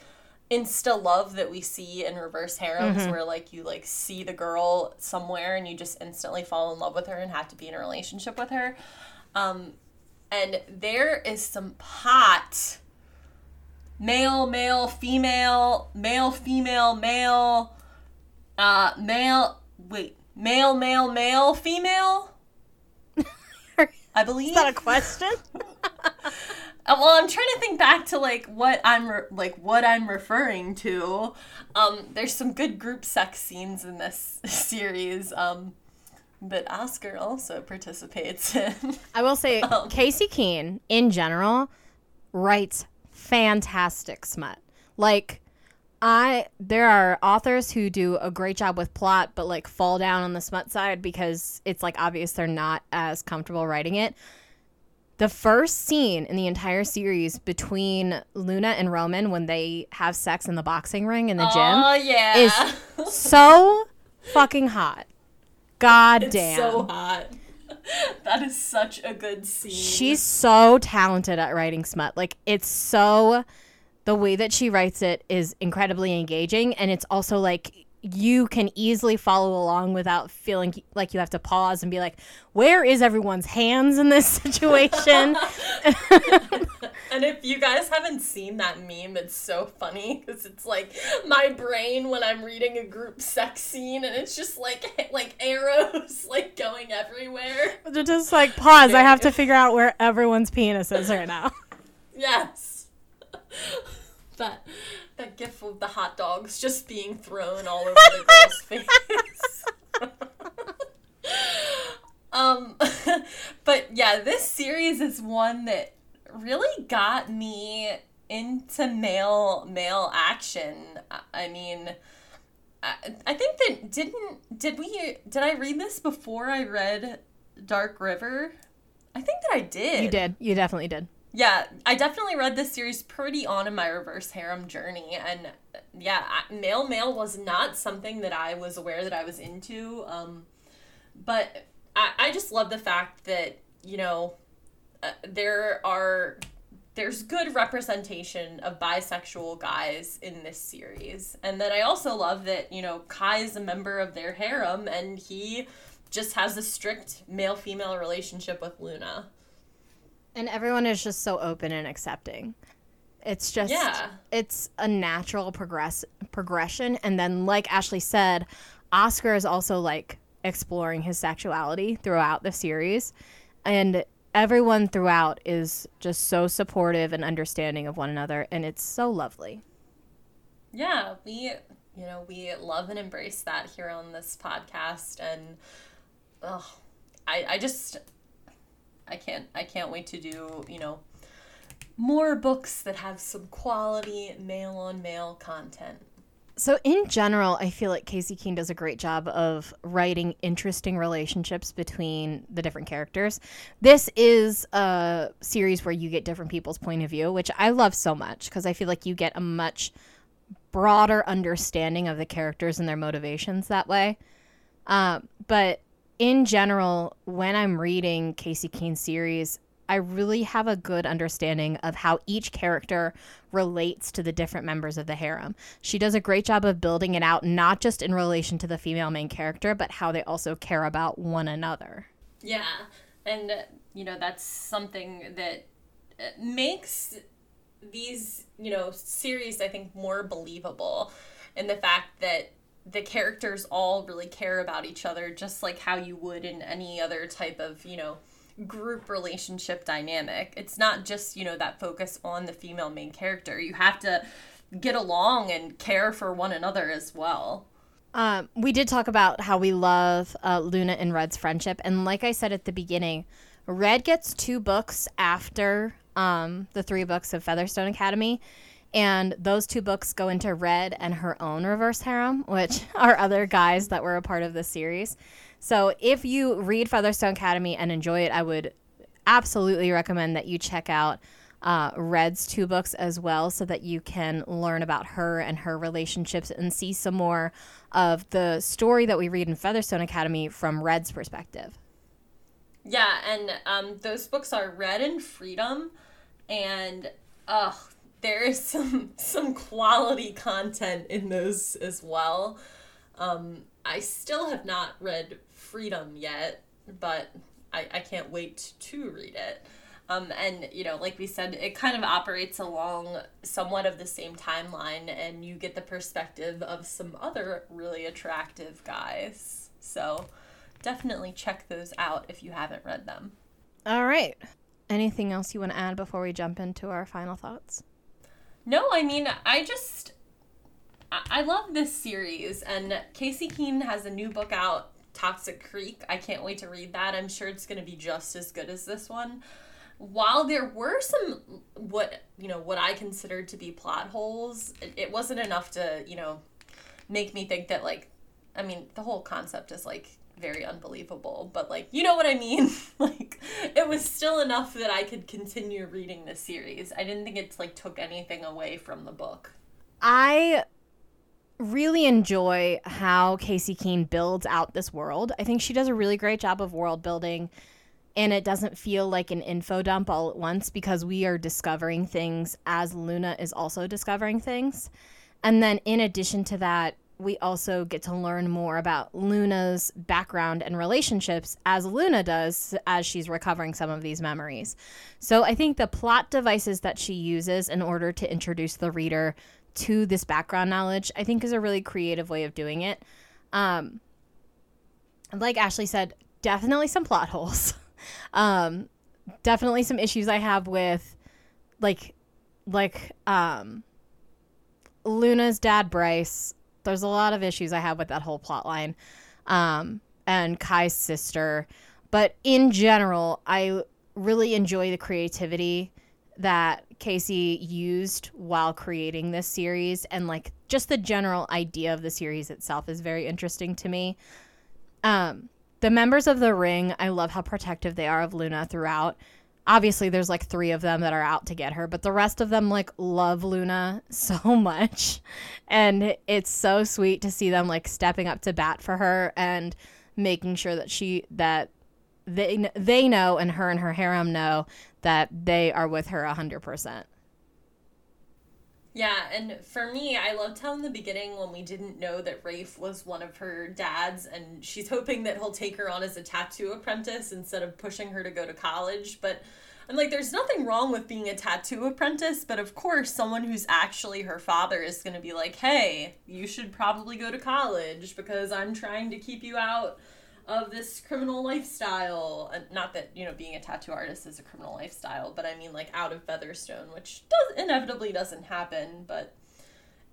insta love that we see in reverse harems mm-hmm. where like you like see the girl somewhere and you just instantly fall in love with her and have to be in a relationship with her. Um, and there is some pot male, male, female, male, female, male, uh, male. Wait, male, male, male, female. I believe. Is that a question? (laughs) Uh, well, I'm trying to think back to like what I'm re- like what I'm referring to. Um, there's some good group sex scenes in this (laughs) series. Um, that Oscar also participates in. I will say, (laughs) um, Casey Keene, in general, writes fantastic smut. Like, I there are authors who do a great job with plot, but like fall down on the smut side because it's like obvious they're not as comfortable writing it. The first scene in the entire series between Luna and Roman when they have sex in the boxing ring in the gym oh, yeah. is (laughs) so fucking hot. God it's damn. so hot. (laughs) That is such a good scene. She's so talented at writing smut. Like it's so the way that she writes it is incredibly engaging and it's also like you can easily follow along without feeling like you have to pause and be like, where is everyone's hands in this situation? (laughs) and if you guys haven't seen that meme, it's so funny because it's like my brain when I'm reading a group sex scene and it's just like (laughs) like arrows (laughs) like going everywhere. Just like pause. I have to figure out where everyone's penis is right now. Yes. (laughs) that that gif of the hot dogs just being thrown all over the (laughs) girl's face. (laughs) um, but yeah, this series is one that really got me into male male action. I mean, I, I think that didn't did we did I read this before I read Dark River? I think that I did. You did. You definitely did. Yeah, I definitely read this series pretty on in my reverse harem journey, and yeah, male male was not something that I was aware that I was into. Um, but I, I just love the fact that you know uh, there are there's good representation of bisexual guys in this series, and then I also love that you know Kai is a member of their harem, and he just has a strict male female relationship with Luna. And everyone is just so open and accepting. It's just yeah. it's a natural progress progression and then like Ashley said, Oscar is also like exploring his sexuality throughout the series and everyone throughout is just so supportive and understanding of one another and it's so lovely. Yeah, we you know, we love and embrace that here on this podcast and oh, I I just I can't I can't wait to do, you know, more books that have some quality male on male content. So in general, I feel like Casey Keene does a great job of writing interesting relationships between the different characters. This is a series where you get different people's point of view, which I love so much because I feel like you get a much broader understanding of the characters and their motivations that way. Uh, but in general, when I'm reading Casey Keen's series, I really have a good understanding of how each character relates to the different members of the harem. She does a great job of building it out, not just in relation to the female main character, but how they also care about one another. Yeah. And, you know, that's something that uh, makes these, you know, series, I think, more believable in the fact that the characters all really care about each other just like how you would in any other type of, you know, group relationship dynamic. It's not just, you know, that focus on the female main character. You have to get along and care for one another as well. Um, we did talk about how we love uh, Luna and Red's friendship. And like I said at the beginning, Red gets two books after um, the three books of Featherstone Academy. And those two books go into Red and her own reverse harem, which (laughs) are other guys that were a part of the series. So if you read Featherstone Academy and enjoy it, I would absolutely recommend that you check out uh, Red's two books as well so that you can learn about her and her relationships and see some more of the story that we read in Featherstone Academy from Red's perspective. Yeah, and um, those books are Red and Freedom, and ugh, there is some some quality content in those as well. Um, I still have not read Freedom yet, but I, I can't wait to read it. Um, and you know, like we said, it kind of operates along somewhat of the same timeline, and you get the perspective of some other really attractive guys. So definitely check those out if you haven't read them. All right. Anything else you want to add before we jump into our final thoughts? No, I mean, I just I love this series, and Casey Keen has a new book out, Toxic Creek. I can't wait to read that. I'm sure it's going to be just as good as this one. While there were some what you know what I considered to be plot holes, it, it wasn't enough to you know make me think that like I mean the whole concept is like very unbelievable, but like you know what I mean? (laughs) like it was still enough that I could continue reading the series. I didn't think it like took anything away from the book. I really enjoy how Casey Keen builds out this world. I think she does a really great job of world building and it doesn't feel like an info dump all at once because we are discovering things as Luna is also discovering things. And then in addition to that, we also get to learn more about Luna's background and relationships as Luna does as she's recovering some of these memories. So I think the plot devices that she uses in order to introduce the reader to this background knowledge, I think is a really creative way of doing it. Um, like Ashley said, definitely some plot holes. (laughs) um, definitely some issues I have with like like um Luna's dad Bryce there's a lot of issues I have with that whole plot line. Um, and Kai's sister. But in general, I really enjoy the creativity that Casey used while creating this series and like just the general idea of the series itself is very interesting to me. Um, the members of the ring, I love how protective they are of Luna throughout obviously there's like three of them that are out to get her but the rest of them like love luna (laughs) so much. And it's so sweet to see them like stepping up to bat for her and making sure that she that they they know and her and her harem know that they are with her 100% yeah, and for me, I loved how in the beginning when we didn't know that Rafe was one of her dads, and she's hoping that he'll take her on as a tattoo apprentice instead of pushing her to go to college. But I'm like, there's nothing wrong with being a tattoo apprentice, but of course, someone who's actually her father is going to be like, hey, you should probably go to college because I'm trying to keep you out of this criminal lifestyle. Not that, you know, being a tattoo artist is a criminal lifestyle, but I mean like out of Featherstone, which does inevitably doesn't happen, but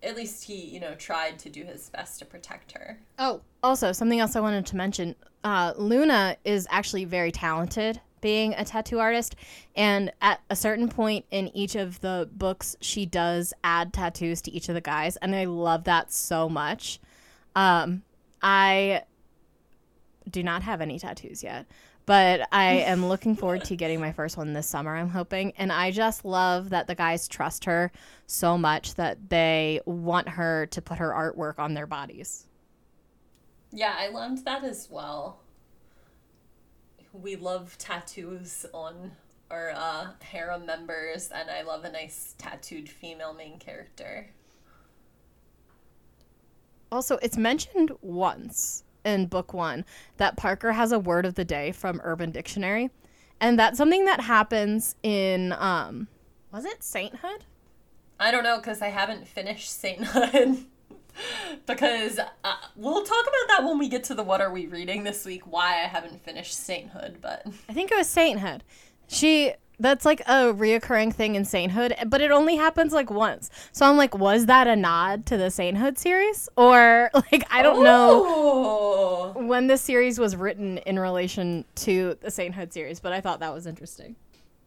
at least he, you know, tried to do his best to protect her. Oh, also something else I wanted to mention. Uh, Luna is actually very talented being a tattoo artist and at a certain point in each of the books she does add tattoos to each of the guys and i love that so much um, i do not have any tattoos yet. But I am looking forward to getting my first one this summer, I'm hoping. And I just love that the guys trust her so much that they want her to put her artwork on their bodies. Yeah, I loved that as well. We love tattoos on our uh, harem members, and I love a nice tattooed female main character. Also, it's mentioned once in book one that Parker has a word of the day from Urban Dictionary. And that's something that happens in, um, was it Sainthood? I don't know because I haven't finished Sainthood. (laughs) because uh, we'll talk about that when we get to the what are we reading this week why i haven't finished sainthood but I think it was Sainthood. She that's like a reoccurring thing in Sainthood, but it only happens like once. So I'm like, was that a nod to the Sainthood series? Or (laughs) like I don't know know when this series was written in relation to the Sainthood series, but I thought that was interesting.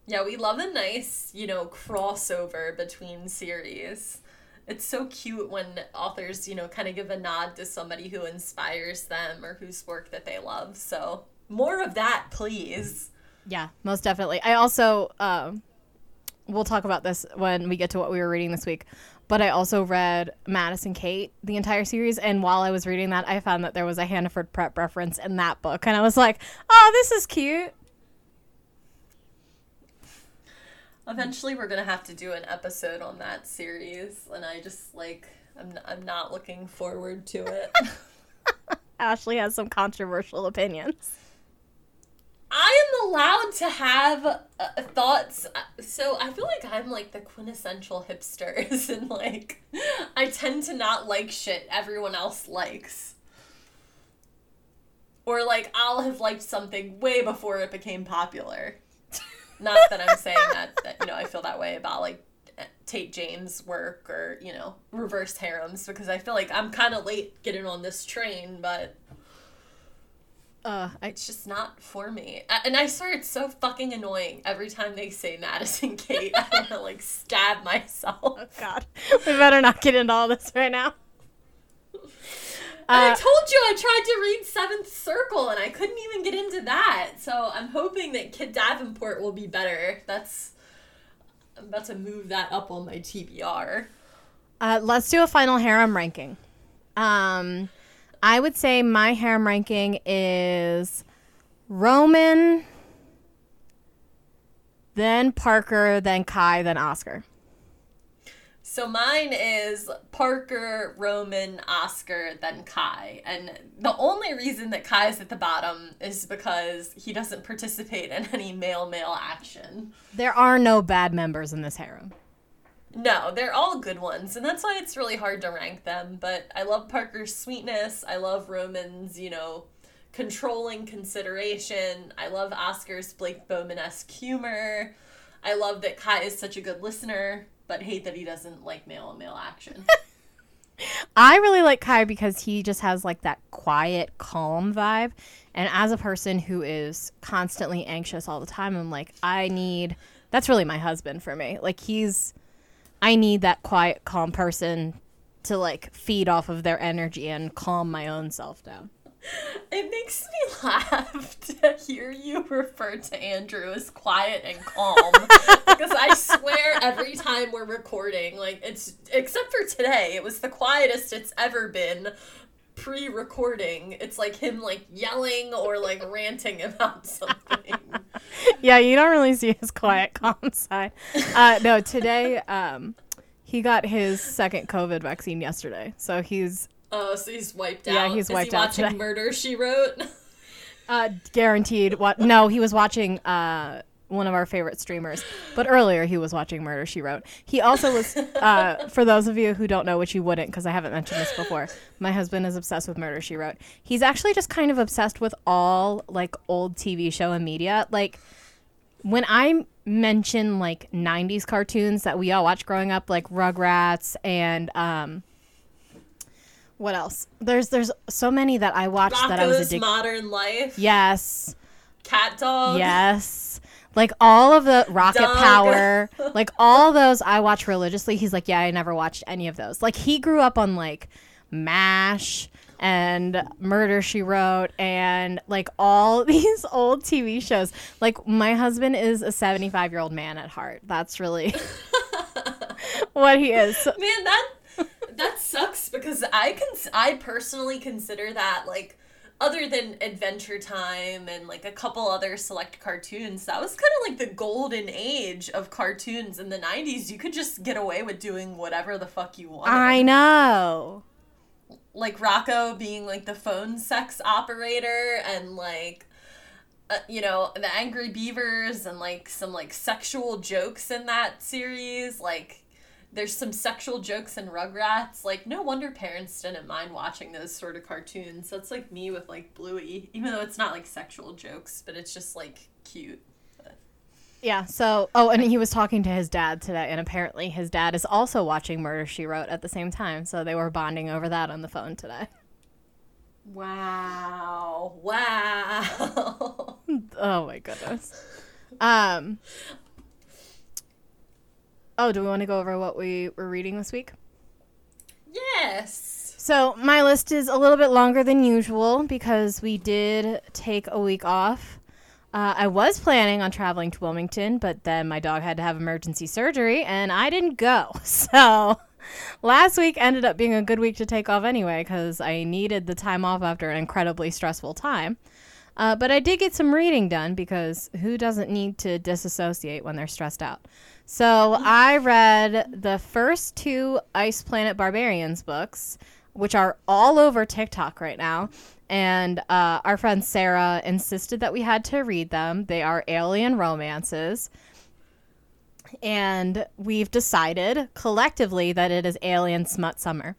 yeah we love a nice you know crossover between series it's so cute when authors you know kind of give a nod to somebody who inspires them or whose work that they love so more of that please Yeah, most definitely. I also um we'll talk about this when we get to what we were reading this week. But I also read Madison Kate, the entire series, and while I was reading that, I found that there was a Hannaford Prep reference in that book, and I was like, "Oh, this is cute." Eventually, we're gonna have to do an episode on that series, and I just like I'm I'm not looking forward to it. (laughs) Ashley has some controversial opinions. I am allowed to have uh, thoughts, uh, so I feel like I'm like the quintessential hipsters, (laughs) and like I tend to not like shit everyone else likes. Or like I'll have liked something way before it became popular. Not that I'm saying that, that you know I feel that way about like Tate James' work or you know reverse harems because I feel like I'm kind of late getting on this train, but Uh, I, it's just not for me. And I swear it's so fucking annoying every time they say Madison (laughs) Kate. I want to like stab myself. oh God, we better not get into all this right now. And I Uh, told you I tried to read Seventh Circle and I couldn't even get into that. So I'm hoping that Kit Davenport will be better. That's I'm about to move that up on my TBR. Uh, let's do a final harem ranking. Um, I would say my harem ranking is Roman, then Parker, then Kai, then Oscar. So mine is Parker, Roman, Oscar, then Kai. And the only reason that Kai is at the bottom is because he doesn't participate in any male male action. There are no bad members in this harem. No, they're all good ones, and that's why it's really hard to rank them. But I love Parker's sweetness. I love Roman's, you know, controlling consideration. I love Oscar's Blake Bowman esque humor. I love that Kai is such a good listener, but hate that he doesn't like male and male action. (laughs) I really like Kai because he just has like that quiet, calm vibe. And as a person who is constantly anxious all the time, I'm like, I need that's really my husband for me. Like he's I need that quiet, calm person to like feed off of their energy and calm my own self down. It makes me (laughs) laugh to hear you refer to Andrew as quiet and calm because I swear every time we're recording, like it's except for today, it was the quietest it's ever been pre-recording. It's like him like yelling or like ranting about something. (laughs) yeah, you don't really see his quiet, calm side. Uh, no, today um, he got his second COVID vaccine yesterday, so he's Oh, so he's wiped out. Yeah, he's Is wiped he out watching today. Murder She Wrote. (laughs) uh, guaranteed. What? No, he was watching uh, one of our favorite streamers, but earlier he was watching Murder She Wrote. He also was. (laughs) Uh, for those of you who don't know, which you wouldn't, because I haven't mentioned this before, my husband is obsessed with Murder She Wrote. He's actually just kind of obsessed with all like old TV show and media, like when I mention like 90s cartoons that we all watched growing up, like Rugrats and um, what else? There's there's so many that I watched that I was addicted. Modern Life. Yes, Cat Dog. yes. Like all of the Rocket Doug. Power, (laughs) like all those I watch religiously. He's like, yeah, I never watched any of those. Like he grew up on like MASH, and Murder She Wrote and like all (laughs) these old TV shows. Like my husband is a 75 year old man at heart. That's really (laughs) what he is. Man, that that sucks because I can I personally consider that like other than Adventure Time and like a couple other select cartoons, that was kind of like the golden age of cartoons in the 90s. You could just get away with doing whatever the fuck you wanted. I know. Like Rocko being like the phone sex operator and like uh, you know, the Angry Beavers and like some like sexual jokes in that series, like there's some sexual jokes in Rugrats. Like, no wonder parents didn't mind watching those sort of cartoons. That's like me with like Bluey, even though it's not like sexual jokes, but it's just like cute. Yeah. So, oh, and he was talking to his dad today, and apparently his dad is also watching Murder She Wrote at the same time. So they were bonding over that on the phone today. Wow! Wow! (laughs) oh my goodness. Um. Oh, do we want to go over what we were reading this week? Yes. So, my list is a little bit longer than usual because we did take a week off. Uh, I was planning on traveling to Wilmington, but then my dog had to have emergency surgery and I didn't go. (laughs) So, last week ended up being a good week to take off anyway because I needed the time off after an incredibly stressful time. Uh, but I did get some reading done because who doesn't need to disassociate when they're stressed out? So I read the first two Ice Planet Barbarians books, which are all over TikTok right now. And uh, our friend Sarah insisted that we had to read them. They are alien romances. And we've decided collectively that it is Alien Smut Summer.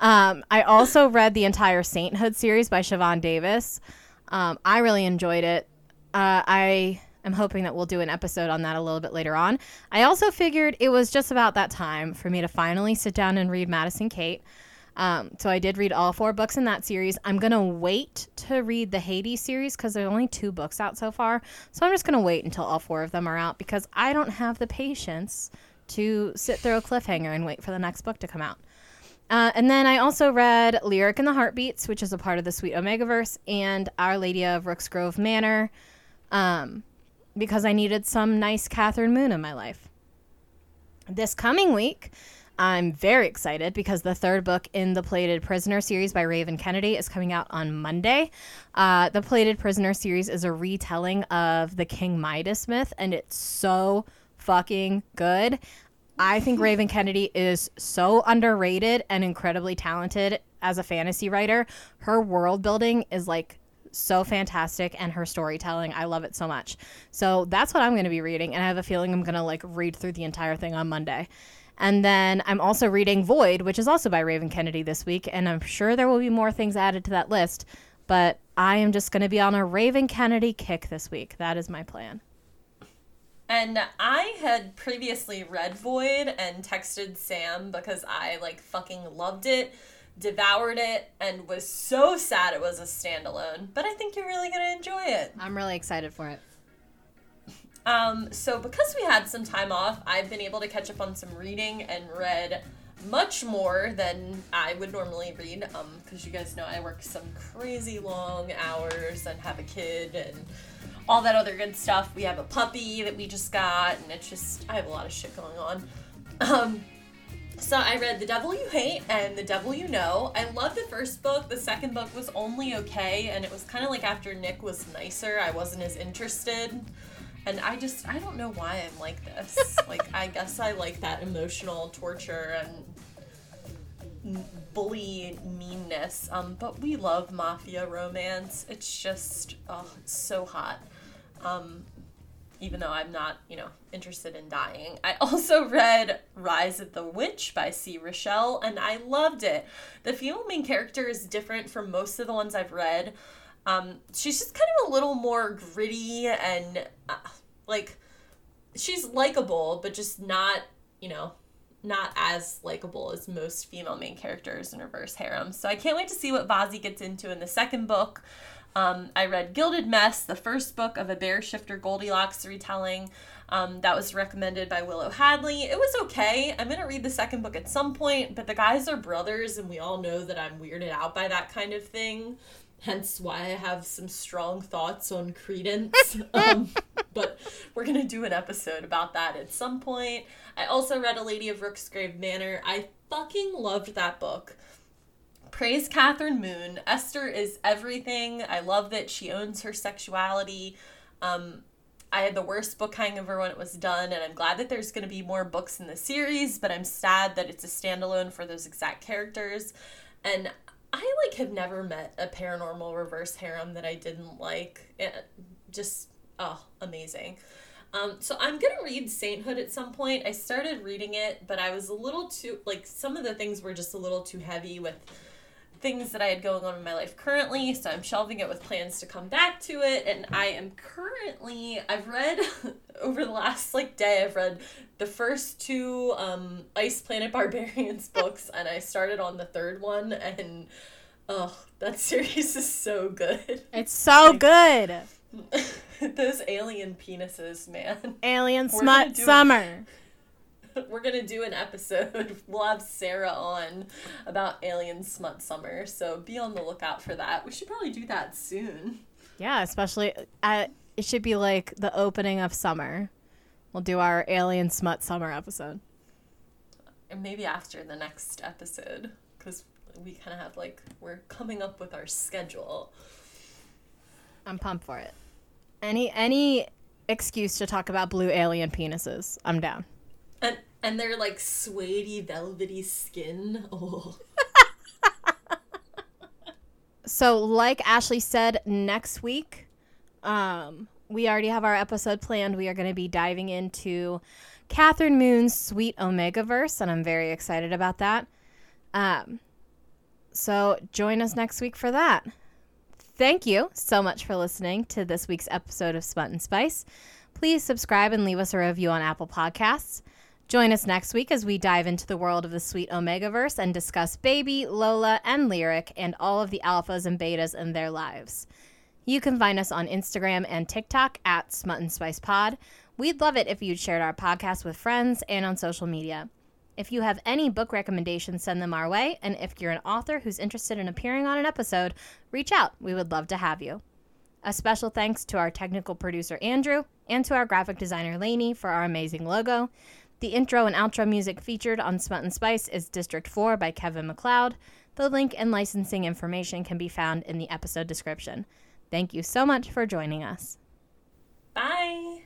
Um, I also read the entire Sainthood series by Siobhan Davis. Um, I really enjoyed it. Uh, I I'm hoping that we'll do an episode on that a little bit later on. I also figured it was just about that time for me to finally sit down and read Madison Kate. Um, so I did read all four books in that series. I'm gonna wait to read the Hades series because there's only two books out so far. So I'm just gonna wait until all four of them are out because I don't have the patience to sit through a cliffhanger and wait for the next book to come out. Uh, and then I also read Lyric and the Heartbeats, which is a part of the Sweet Omegaverse, and Our Lady of Rooksgrave Manor. Um, because I needed some nice Kathryn Moon in my life. This coming week, I'm very excited because the third book in the Plated Prisoner series by Raven Kennedy is coming out on Monday. Uh, the Plated Prisoner series is a retelling of the King Midas myth, and it's so fucking good. I think Raven Kennedy is so underrated and incredibly talented as a fantasy writer. Her world building is like so fantastic and her storytelling i love it so much. So that's what i'm going to be reading and i have a feeling i'm going to like read through the entire thing on monday. And then i'm also reading void which is also by raven kennedy this week and i'm sure there will be more things added to that list but i am just going to be on a raven kennedy kick this week. That is my plan and I had previously read Void and texted Sam because I like fucking loved it devoured it and was so sad it was a standalone. But I think you're really to enjoy it. I'm really excited for it. Um, so because we had some time off, I've been able to catch up on some reading and read much more than I would normally read. Um, because you guys know I work some crazy long hours and have a kid and all that other good stuff. We have a puppy that we just got, and it's just I have a lot of shit going on. Um, so I read The Devil You Hate and The Devil You Know. I love the first book. The second book was only okay, and it was kind of like after Nick was nicer, I wasn't as interested. And I just, I don't know why I'm like this. (laughs) like, I guess I like that emotional torture and bully meanness. Um, but we love mafia romance. It's just, oh, it's so hot. Um, even though I'm not, you know, interested in dying. I also (laughs) read Rise of the Witch by C. Rochelle, and I loved it. The female main character is different from most of the ones I've read. Um, she's just kind of a little more gritty and, uh, like, she's likable, but just not, you know, not as likable as most female main characters in reverse harem. So I can't wait to see what Vazi gets into in the second book. Um, I read Gilded Mess, the first book of a Bear Shifter Goldilocks retelling. Um, that was recommended by Willow Hadley. It was okay. I'm gonna read the second book at some point, but the guys are brothers, and we all know that I'm weirded out by that kind of thing. Hence why I have some strong thoughts on Credence. (laughs) um, but we're gonna do an episode about that at some point. I also read A Lady of Rooksgrave Manor. I fucking loved that book. Praise Kathryn Moon. Esther is everything. I love that she owns her sexuality. Um, I had the worst book hangover when it was done, and I'm glad that there's going to be more books in the series, but I'm sad that it's a standalone for those exact characters. And I like have never met a paranormal reverse harem that I didn't like. It just oh, amazing. Um, so I'm gonna read Sainthood at some point. I started reading it, but I was a little too like some of the things were just a little too heavy with things that I had going on in my life currently, so I'm shelving it with plans to come back to it. And I am currently, I've read (laughs) over the last like day, I've read the first two um, Ice Planet (laughs) Barbarians books, and I started on the third one, and oh, that (laughs) series is so good. It's so like, good. those alien penises, man. Alien smut summer. (laughs) we're gonna do an episode. (laughs) We'll have Sarah on about Alien Smut Summer, so be on the lookout for that. We should probably do that soon. Yeah, especially at, it should be like the opening of summer. We'll do our Alien Smut Summer episode. And maybe after the next episode, because we kind of have like we're coming up with our schedule. I'm pumped for it. Any any excuse to talk about blue alien penises, I'm down. And their like suedey velvety skin. Oh. so like Ashley said, next week, um, we already have our episode planned. We are going to be diving into Kathryn Moon's Sweet Omegaverse, and I'm very excited about that. Um, so join us next week for that. Thank you so much for listening to this week's episode of Smut and Spice. Please subscribe and leave us a review on Apple Podcasts. Join us next week as we dive into the world of the sweet Omegaverse and discuss Baby, Lola, and Lyric and all of the alphas and betas in their lives. You can find us on Instagram and TikTok at Smut and Spice Pod. We'd love it if you'd shared our podcast with friends and on social media. If you have any book recommendations, send them our way. And if you're an author who's interested in appearing on an episode, reach out. We would love to have you. A special thanks to our technical producer, Andrew, and to our graphic designer, Lainey, for our amazing logo. The intro and outro music featured on Smut and Spice is District 4 by Kevin MacLeod. The link and licensing information can be found in the episode description. Thank you so much for joining us. Bye.